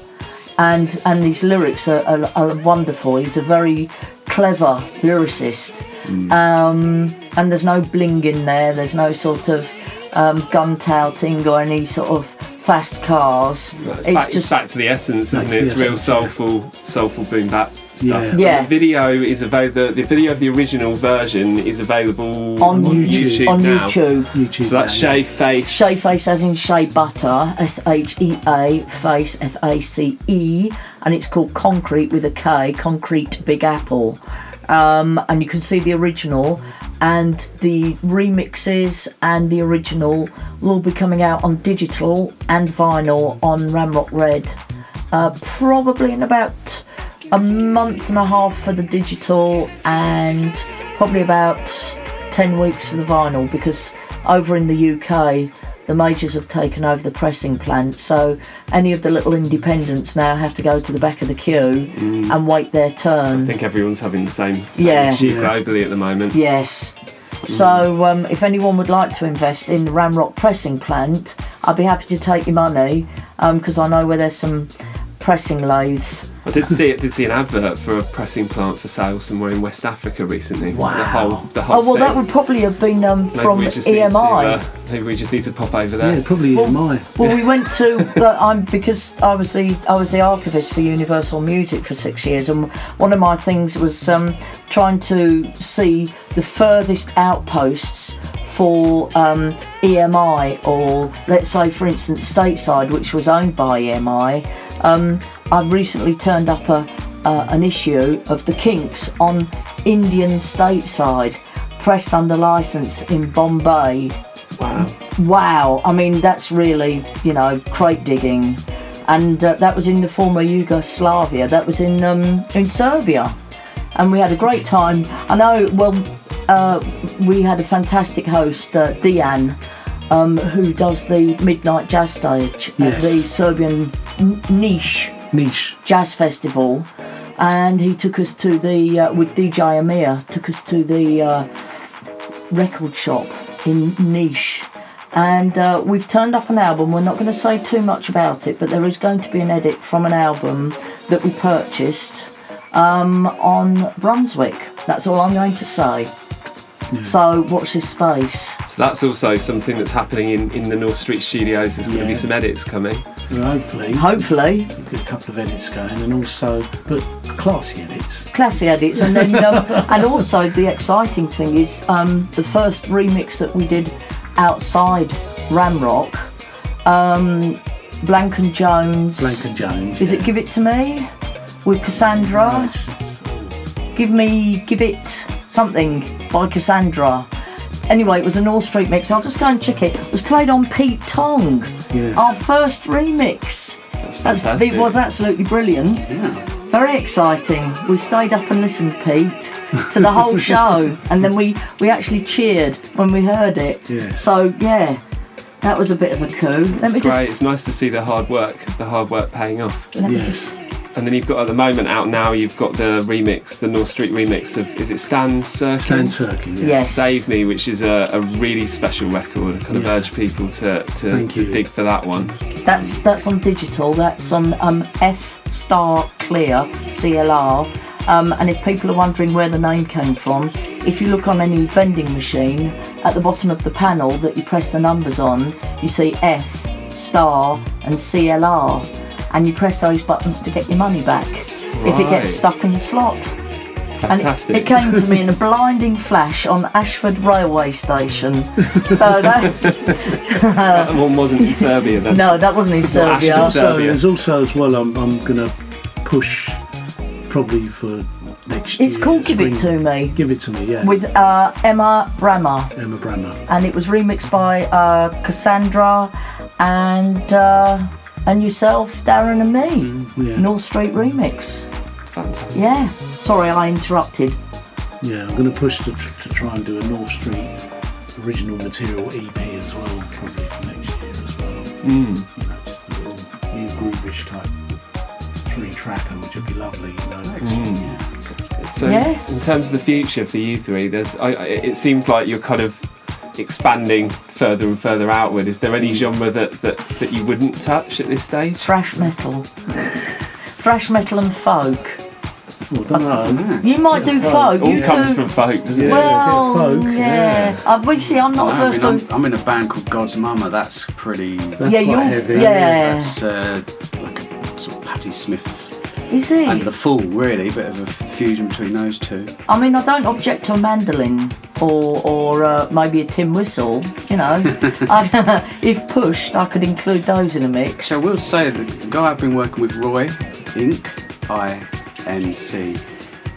And, and these lyrics are, are, are wonderful. He's a very clever lyricist. Um, and there's no bling in there, there's no sort of um, gun touting or any sort of fast cars. It's, it's back, just it's back to the essence, isn't it? It's real essence, yeah. soulful, soulful boom bap stuff. Yeah. Yeah. The video is available. The, the video of the original version is available On YouTube, on now. YouTube. YouTube. So that's now, Shea Face. Shea face as in shea butter, S H E A, face F A C E, and it's called Concrete with a K, Concrete Big Apple. Um, and you can see the original and the remixes and the original will all be coming out on digital and vinyl on Ramrock Red. Uh, probably in about a month and a half for the digital and probably about 10 weeks for the vinyl because over in the UK the majors have taken over the pressing plant so any of the little independents now have to go to the back of the queue mm. and wait their turn. I think everyone's having the same, same Yeah. issue globally at the moment. yes so mm. um, if anyone would like to invest in the Ramrock pressing plant I'd be happy to take your money um, because I know where there's some pressing lathes I did see it. Did see an advert for a pressing plant for sale somewhere in West Africa recently. Wow. The whole, the whole oh well that would probably have been um, from we just need to, EMI uh, maybe we just need to pop over there. Yeah, probably Well- my. Well, we went to, but I'm because I was the I was the archivist for Universal Music for six years, and one of my things was um, trying to see the furthest outposts for um, EMI, or let's say, for instance, Stateside, which was owned by EMI. Um, I recently turned up a uh, an issue of the Kinks on Indian Stateside, pressed under license in Bombay. Wow. wow. I mean that's really you know crate digging. And uh, that was in the former yugoslavia. That was in um, in serbia. And we had a great time. I know well uh, we had a fantastic host uh, Diane um, who does the midnight jazz stage at the serbian niche. Niche. jazz festival. And he took us to the uh, with dj amir took us to the uh, record shop in niche. And uh, we've turned up an album. We're not going to say too much about it but there is going to be an edit from an album that we purchased um, on brunswick. That's all i'm going to say. So watch this space. So that's also something that's happening in, in the North Street studios. There's going to be some edits coming. Well, hopefully, hopefully a couple of edits going, and also, but classy edits. classy edits and then um, (laughs) and also the exciting thing is um, the first remix that we did outside ramrock um, blank and jones Blank and Jones. is it give it to me with cassandra Nice. Give me give it something by cassandra anyway it was a north street mix i'll just go and check it it was played on pete tong Yes. our first remix That's That's, fantastic. it was absolutely brilliant Yeah. Very exciting. We stayed up and listened, Pete, to the whole (laughs) show, and then we we actually cheered when we heard it. Yeah. So yeah, that was a bit of a coup. Let me It's just great. It's nice to see the hard work, the hard work paying off. let me just. And then you've got at the moment out now. You've got the remix, the North Street remix of is it Stan Sirkin? Stan Sirkin, yeah. Yes. Save Me, which is a, a really special record. I kind of Yeah. urge people to, to, to dig for that one. That's that's on digital. That's on um, F Star Clear CLR. Um, and if people are wondering where the name came from, if you look on any vending machine at the bottom of the panel that you press the numbers on, you see F Star and CLR, and you press those buttons to get your money back if it gets stuck in the slot. And it, Fantastic. it came to me in a blinding flash on Ashford railway station. (laughs) So that that one wasn't in Serbia then. no, that wasn't in Serbia. Ashford. Also, Serbia. there's also as well. I'm, I'm going to push probably for next year. It's called Give It. To Me. Give it to me, yeah. with uh, Emma Brammer, Emma Brammer. and it was remixed by uh, Cassandra and uh, and yourself, Darren, and me. Yeah, North Street remix. Fantastic. Yeah. Sorry, I interrupted. yeah. I'm going to push to, to try and do a North Street original material EP as well, probably for next year as well. Mm. You know, just a little new groovish type three tracker, which would be lovely. You know. Mm. So, Yeah. in terms of the future for you three, there's I, I- it seems like you're kind of expanding further and further outward. Is there any genre that, that, that you wouldn't touch at this stage? Thrash metal. Thrash metal and folk. Well, I don't know. You might do folk. All you comes two- from folk, doesn't Yeah. it? Well, a bit of folk, yeah. Uh, we see. I'm not I mean, I'm, I'm in a band called God's Mama. That's pretty. That's Yeah, quite you're- heavy. yeah. That's uh, like a sort of Patti Smith Is and he? the Fool, really. A bit of a fusion between those two. I mean, I don't object to a mandolin or or uh, maybe a tin whistle. You know, (laughs) I, (laughs) if pushed, I could include those in a mix. So I will say that the guy I've been working with, Roy Inc. I N C,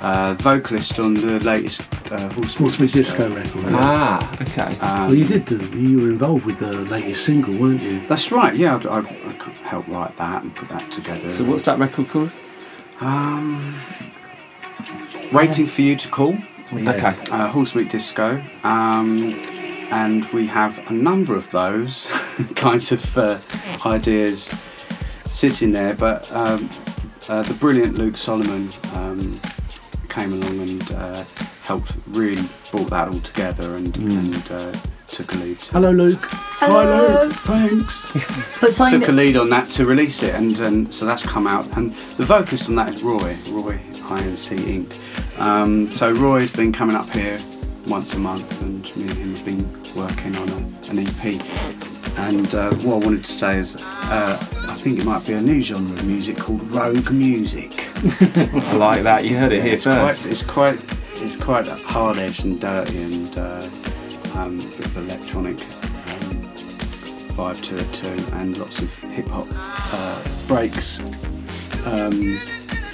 uh, vocalist on the latest uh, Horse What's my disco record? Ah, okay. Um, Well, you did. Do, you were involved with the latest single, weren't you? That's right. Yeah, I, I, I could help write that and put that together. So what's that record called? Um, waiting for you to call. Yeah. Okay. uh, Horse Meat Disco, um, and we have a number of those (laughs) kinds of uh, ideas sitting there. But um, uh, the brilliant Luke Solomon um, came along and uh, helped really brought that all together and, and uh, took a lead. Hello, Luke. Hello. Hi, Luke. Thanks. (laughs) but saying Took a lead on that to release it, and, and so that's come out. And the vocalist on that is Roy, Roy INC Inc. Um, so Roy's been coming up here once a month, and me and him have been working on a, an EP. And uh, what I wanted to say is, uh, I think it might be a new genre of music called rogue music. (laughs) I like that. You heard it here it's quite, first. it's quite, it's quite hard edged and dirty, and uh, um, of electronic um, vibe to it too, and lots of hip hop uh, breaks um,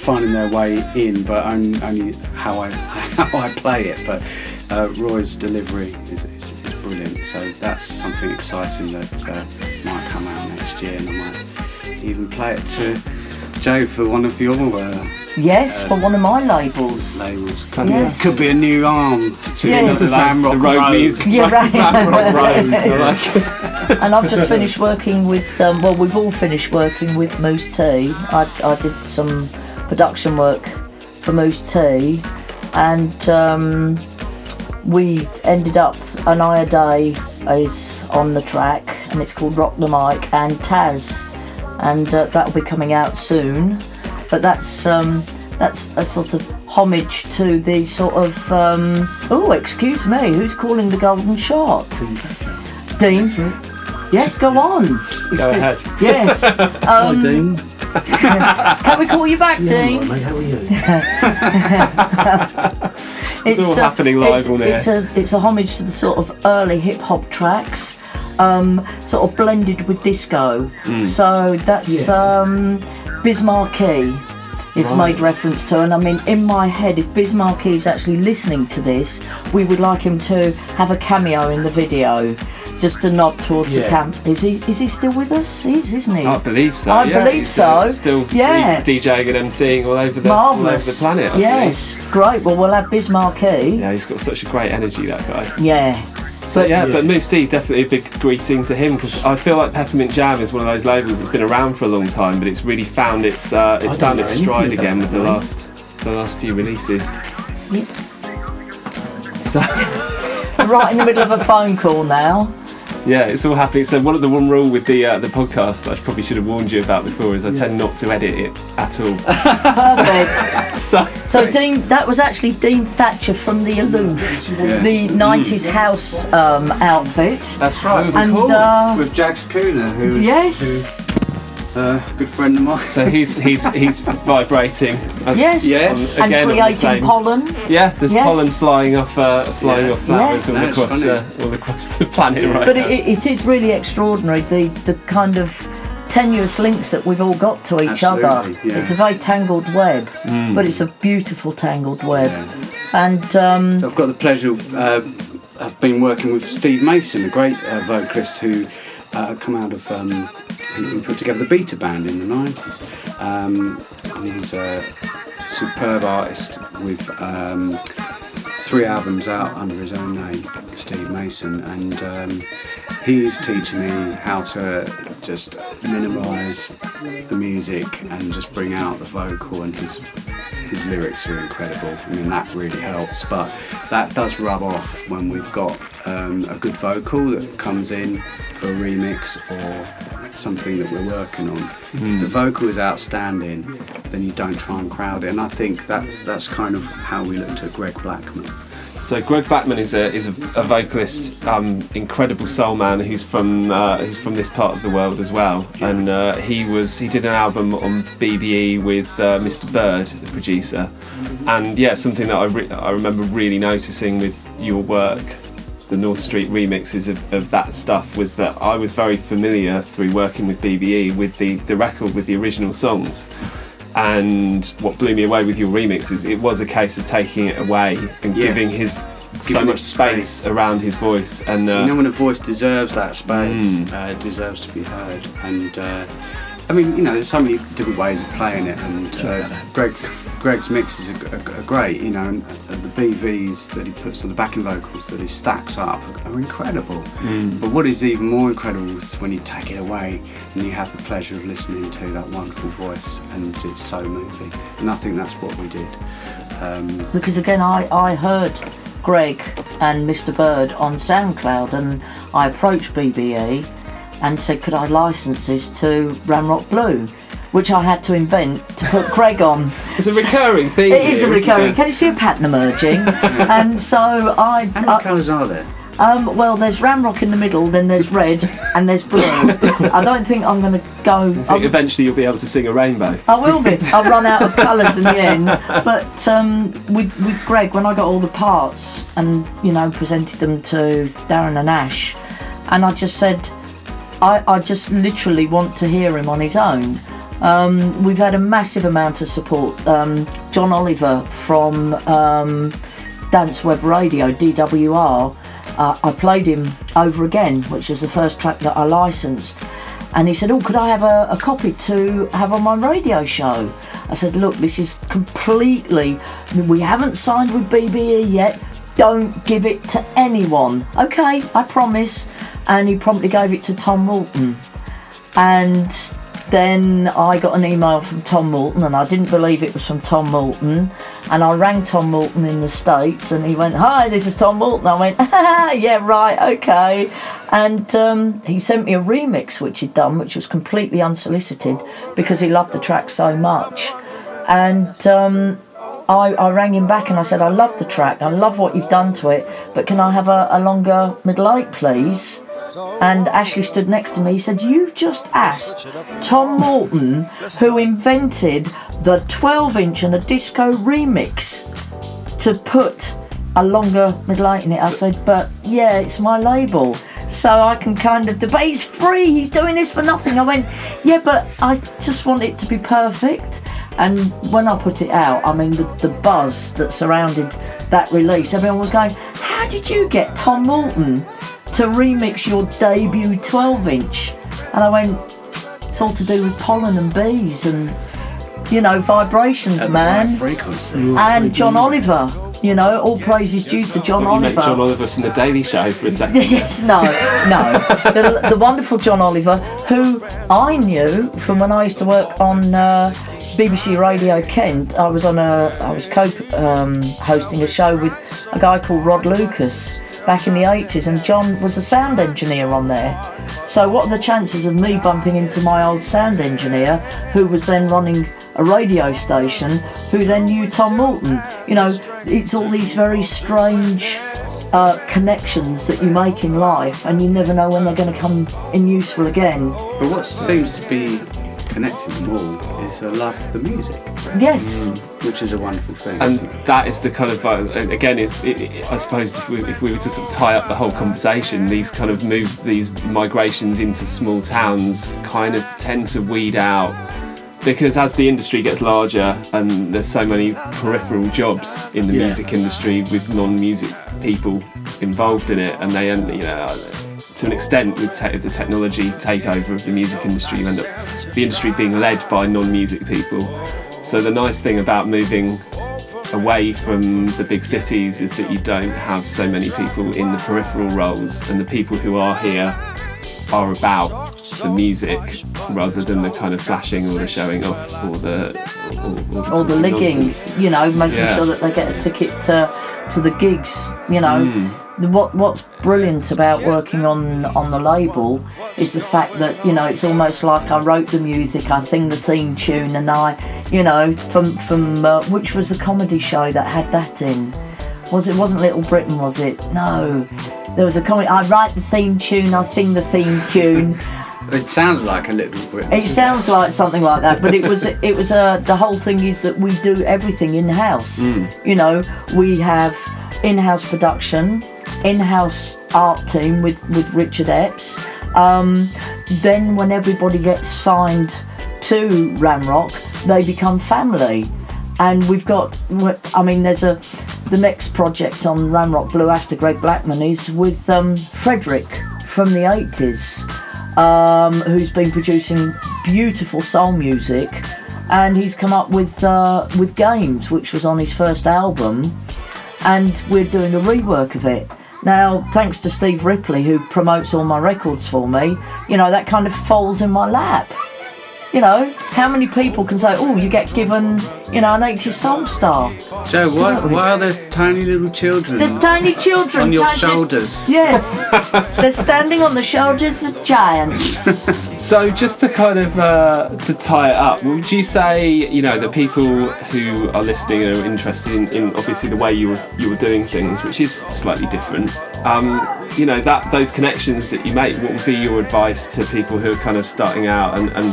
finding their way in, but only, only how I (laughs) how I play it. But uh, Roy's delivery is, is, is brilliant, so that's something exciting that uh, might come out next year, and I might even play it to Joe for one of your yes, for one of my labels. labels. Yes. Could be a new arm to Yes. the Ramrock the road Road. music. Yeah, (laughs) right. Ramrock Road. I (laughs) and I've just finished working with. Um, well, we've all finished working with Mousse T. I, I did some production work for Mousse T, and um, we ended up Anaya Day is on the track, and it's called Rock the Mic and Taz, and uh, that'll be coming out soon. But that's um, that's a sort of homage to the sort of. Um, oh, excuse me, who's calling the golden shot? Dean. Yes, go on. Go ahead. Yes. (laughs) Hi, Um, Dean. (laughs) can we call you back, Yeah, Dean? right, mate. How are you? (laughs) It's, all happening live it's, on. It's a it's a homage to the sort of early hip hop tracks, um, sort of blended with disco. Mm. So that's Yeah. um, Biz Markie is Right. made reference to, and I mean in my head, if Biz Markie is actually listening to this, we would like him to have a cameo in the video. just a nod towards the camp. Is he? Is he still with us? He is, isn't he? I believe so. I yeah. believe He's, uh, so. Still Yeah. DJing and MCing all over the all over the planet. I believe. yes, great. Well, we'll have Biz Markie. Yeah, he's got such a great energy, that guy. Yeah. So yeah, Yeah. but Mousse T definitely a big greeting to him because I feel like Peppermint Jam is one of those labels that's been around for a long time, but it's really found its uh, it's found its stride again with the that, last the last few releases. Yeah. So right in the middle of a phone call now. Yeah, it's all happy. So one of the one rule with the uh, the podcast that I probably should have warned you about before is I tend not to edit it at all. (laughs) Perfect. (laughs) so So Dean, that was actually Dean Thatcher from the Aloof, Yeah. the '90s house um, outfit. That's right. And, uh, with Jagz Kooner, who Yes. who, uh, a good friend of mine. so he's he's he's vibrating. (laughs) Yes. Yes. on- And again on the creating pollen. Yeah, there's Yes. pollen flying off uh, flying Yeah. off flowers Yeah. all No, across uh, all across the planet right But now. it, it is really extraordinary the the kind of tenuous links that we've all got to each other. Absolutely, yeah. It's a very tangled web, Mm. but it's a beautiful tangled web. Yeah. And um, So I've got the pleasure of uh, I've been working with Steve Mason, a great uh, vocalist who uh, come out of um, he, he put together the Beta Band in the nineties, um, and he's a superb artist with um, three albums out under his own name, Steve Mason, and um, he's teaching me how to just minimise the music and just bring out the vocal and his his lyrics are incredible. I mean, that really helps. But that does rub off when we've got um, a good vocal that comes in for a remix or something that we're working on. If the vocal is outstanding, then you don't try and crowd it. And I think that's that's kind of how we looked at Greg Blackman. So Greg Blackman is a is a, a vocalist, um, incredible soul man who's from uh, who's from this part of the world as well, and uh, he was he did an album on BBE with uh, Mr Bird, the producer, and yeah, something that I re- I remember really noticing with your work, the North Street remixes of, of that stuff was that I was very familiar through working with BBE with the the record with the original songs. And what blew me away with your remixes, it was a case of taking it away and Yes. giving his so much it space around his voice. And uh, you know when a voice deserves that space, Mm. uh, it deserves to be heard. And uh, I mean, you know, there's so many different ways of playing it, and uh, Greg's Greg's mixes are, are, are great. You know, and the BVs that he puts on the backing vocals that he stacks up are incredible. Mm. But what is even more incredible is when you take it away and you have the pleasure of listening to that wonderful voice, and it's so moving. And I think that's what we did. Um, because again, I, I heard Greg and Mr. Bird on SoundCloud, and I approached BBE and said, could I license this to Ramrock Blue, which I had to invent to put (laughs) Greg on. it's a recurring theme. It is a recurring. it? Can you see a pattern emerging? (laughs) and so I, how many I colours are there? um, well, there's Ramrock in the middle, then there's red, and there's blue. (laughs) I don't think I'm going to go. I think eventually you'll be able to sing a rainbow. I will be. I'll run out of colours in the end. But um, with with Greg, when I got all the parts and you know presented them to Darren and Ash, and I just said, I, I just literally want to hear him on his own. Um, we've had a massive amount of support. Um, John Oliver from um, Dance Web Radio, DWR. Uh, I played him over again, which was the first track that I licensed. And he said, Oh, could I have a, a copy to have on my radio show? I said, Look, this is completely, we haven't signed with BBE yet. Don't give it to anyone. Okay, I promise. And he promptly gave it to Tom Moulton. And then I got an email from Tom Moulton, and I didn't believe it was from Tom Moulton. And I rang Tom Moulton in the States, and he went, Hi, this is Tom Moulton. I went, (laughs) Yeah, right, okay. And um, he sent me a remix which he'd done, which was completely unsolicited because he loved the track so much. And um, I, I rang him back and I said, I love the track, I love what you've done to it, but can I have a, a longer middle eight, please? And Ashley stood next to me. He said, You've just asked Tom Moulton, who invented the 12 inch and a disco remix, to put a longer middle eight in it. I said, But yeah, it's my label. So I can kind of, debate. he's free, he's doing this for nothing. I went, Yeah, but I just want it to be perfect. And when I put it out, I mean, the, the buzz that surrounded that release, everyone was going, How did you get Tom Moulton to remix your debut 12 inch. And I went, it's all to do with pollen and bees and, you know, vibrations, At the man. right frequency. and John Oliver, you know, all praise is due to John Thought you meant Oliver. John Oliver from the Daily Show for a (laughs) second. Yes, no, no. (laughs) The, the wonderful John Oliver, who I knew from when I used to work on uh, BBC Radio Kent. I was on a, I was co um, hosting a show with a guy called Rod Lucas back in the 80s, and John was a sound engineer on there. So, what are the chances of me bumping into my old sound engineer, who was then running a radio station, who then knew Tom Moulton? You know, it's all these very strange uh, connections that you make in life, and you never know when they're going to come in useful again. But what seems to be connecting them all is a love of the music, Yes, which is a wonderful thing. and that is the kind of uh, again it's it, it- i suppose if we, if we were to sort of tie up the whole conversation these kind of move these migrations into small towns kind of tend to weed out because as the industry gets larger and there's so many peripheral jobs in the Yeah. music industry with non-music people involved in it and they end you know to an extent with te- the technology takeover of the music industry you end up the industry being led by non-music people so the nice thing about moving away from the big cities is that you don't have so many people in the peripheral roles and the people who are here are about the music rather than the kind of flashing or the showing off or the or, or, or the talking ligging, nonsense. you know, making Yeah. sure that they get a ticket to to the gigs. You know, the, what what's brilliant about working on on the label is the fact that you know it's almost like I wrote the music, I sing the theme tune, and I, you know, from from uh, which was the comedy show that had that in. Was it wasn't Little Britain? Was it? No, there was a comedy. I write the theme tune, I sing the theme tune. It sounds like a little bit. It sounds like something like that, but it was (laughs) it was uh, the whole thing is that we do everything in house. You know, we have in-house production, in-house art team with with Richard Epps. Um, then when everybody gets signed to Ramrock, they become family, and we've got. I mean, there's a the next project on Ramrock Blue after Greg Blackman is with um, Frederick from the 80s um, who's been producing beautiful soul music, and he's come up with uh, with Games, which was on his first album, and we're doing a rework of it. Now, thanks to Steve Ripley, who promotes all my records for me, you know that kind of falls in my lap. You know, how many people can say, "Oh, you get given, you know, an 80s soul star"? Jo, why, why are there tiny little children There's tiny children on your tiny- shoulders? Yes, (laughs) they're standing on the shoulders of giants. (laughs) So just to kind of uh, to tie it up, would you say you know the people who are listening are interested in, in obviously the way you were you were doing things, which is slightly different. Um, you know that those connections that you make. What would be your advice to people who are kind of starting out and and,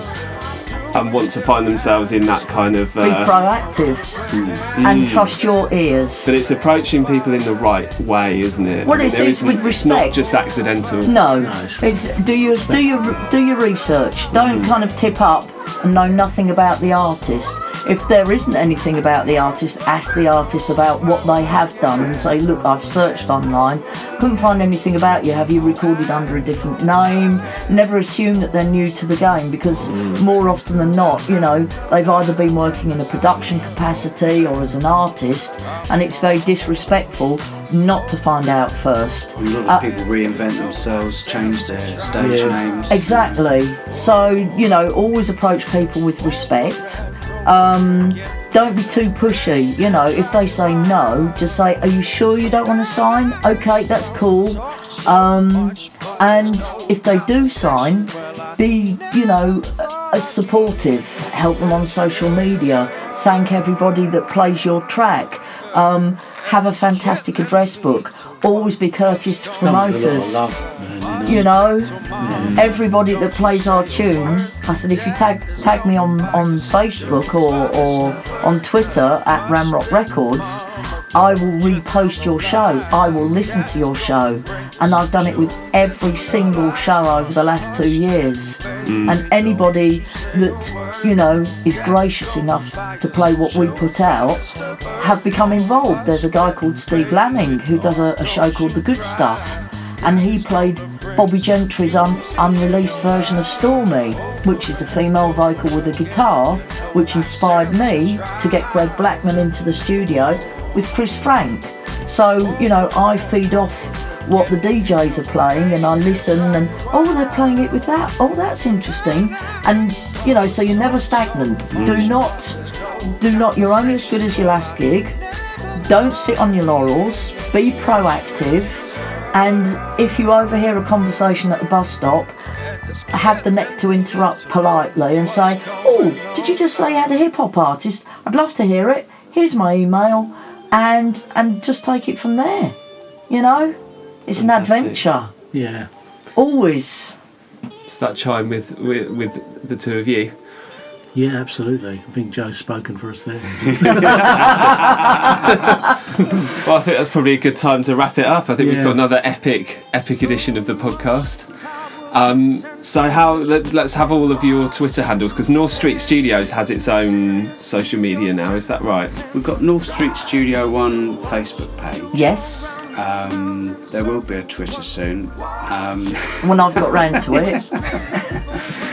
and want to find themselves in that kind of? Be Uh, proactive hmm. and hmm. trust your ears. but it's approaching people in the right way, isn't it? Well, it's- there it's isn't- with It's not respect. just accidental. No, it's- it's do your do your do your research. Don't hmm. kind of tip up and know nothing about the artist. If there isn't anything about the artist, ask the artist about what they have done and say, look, I've searched online, couldn't find anything about you. Have you recorded under a different name? Never assume that they're new to the game because more often than not, you know, they've either been working in a production capacity or as an artist, and it's very disrespectful not to find out first. A lot of Uh, people reinvent themselves, change their stage Yeah. names. Exactly. So, you know, always approach people with respect. Um, don't be too pushy. You know, if they say no, just say, Are you sure you don't want to sign? Okay, that's cool. Um, and if they do sign, be, you know, as supportive. Help them on social media. Thank everybody that plays your track. Um, have a fantastic address book. Always be courteous to Done with a lot of promoters love, man, you know. you know everybody that plays our tune i said if you tag tag me on on facebook or or on twitter at ramrock records i will repost your show. I will listen to your show. And i've done it with every single show over the last two years. Mm. And anybody that you know is gracious enough to play what we put out have become involved. There's a guy called steve lamming who does a, a show called the good stuff and he played Bobbie Gentry's un- unreleased version of Stormy, which is a female vocal with a guitar, which inspired me to get Greg Blackman into the studio with Chris Franck. So, you know, I feed off what the DJs are playing and I listen and oh they're playing it with that. Oh that's interesting. And you know so you're never stagnant. Do not do not you're only as good as your last gig. Don't sit on your laurels. Be proactive and if you overhear a conversation at a bus stop have the neck to interrupt politely and say oh did you just say you had a hip hop artist? I'd love to hear it. Here's my email. And and just take it from there you know? It's an adventure. Yeah. always. It's that chime with, with with the two of you. Yeah, absolutely. I think Jo's spoken for us there. (laughs) Well, I think that's probably a good time to wrap it up. I think we've got another epic, epic edition of the podcast. Um, so how let, let's have all of your Twitter handles because North Street Studios has its own social media now. Is that right? We've got North Street Studio One Facebook page. yes Um, there will be a Twitter soon. Um, when I've got round to it (laughs)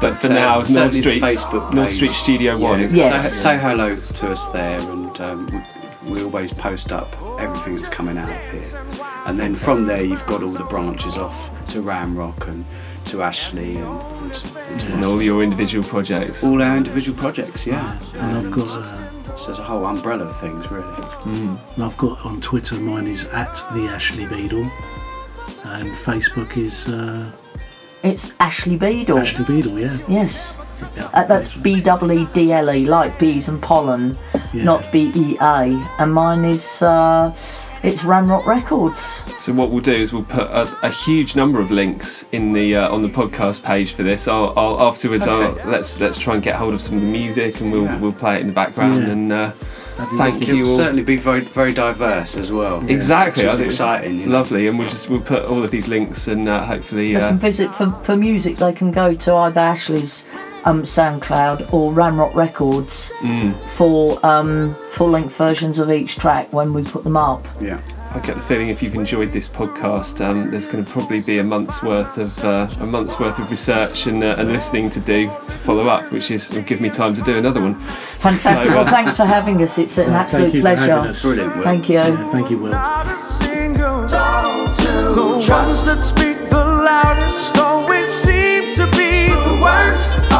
But for So, now, North Street, Facebook North. Street Studio One. yeah, Is Yes. Say, say hello to us there, and um, we, we always post up everything that's coming out of here. And then from there, you've got all the branches off to Ramrock and to Ashley and, and, to, and to and all your individual projects. all our individual projects. Yeah, And I've got uh, so there's a whole umbrella of things really. and I've got on Twitter mine is at the Ashley Beedle, and Facebook is uh, it's Ashley Beedle Ashley Beedle. Yeah. yes yeah uh, that's B W E D L E like bees and pollen Yeah. not B E A and mine is uh, it's Ramrock Records So what we'll do is we'll put a, a huge number of links in the uh, on the podcast page for this. I'll, I'll afterwards. Okay. I'll, let's let's try and get hold of some of the music and we'll Yeah. we'll play it in the background Yeah. and uh, That'd be thank lovely. you It'll all. certainly be very very diverse as well. Exactly, which is it's exciting. You know? Lovely, and we'll just we'll put all of these links and uh, hopefully they uh, can visit for, for music they can go to either Ashley's um, SoundCloud or Ramrock Records mm, for um, full length versions of each track when we put them up Yeah. I get the feeling if you've enjoyed this podcast, um, there's going to probably be a month's worth of uh, a month's worth of research and, uh, and listening to do to follow up, which is will give me time to do another one. fantastic So, well uh, than's for having us it's an Thank absolute you pleasure us. Brilliant. Will. thank you Yeah, thank you, Will. Not a single The ones that speak the loudest always seem to be the worst.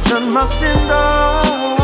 Children must endure.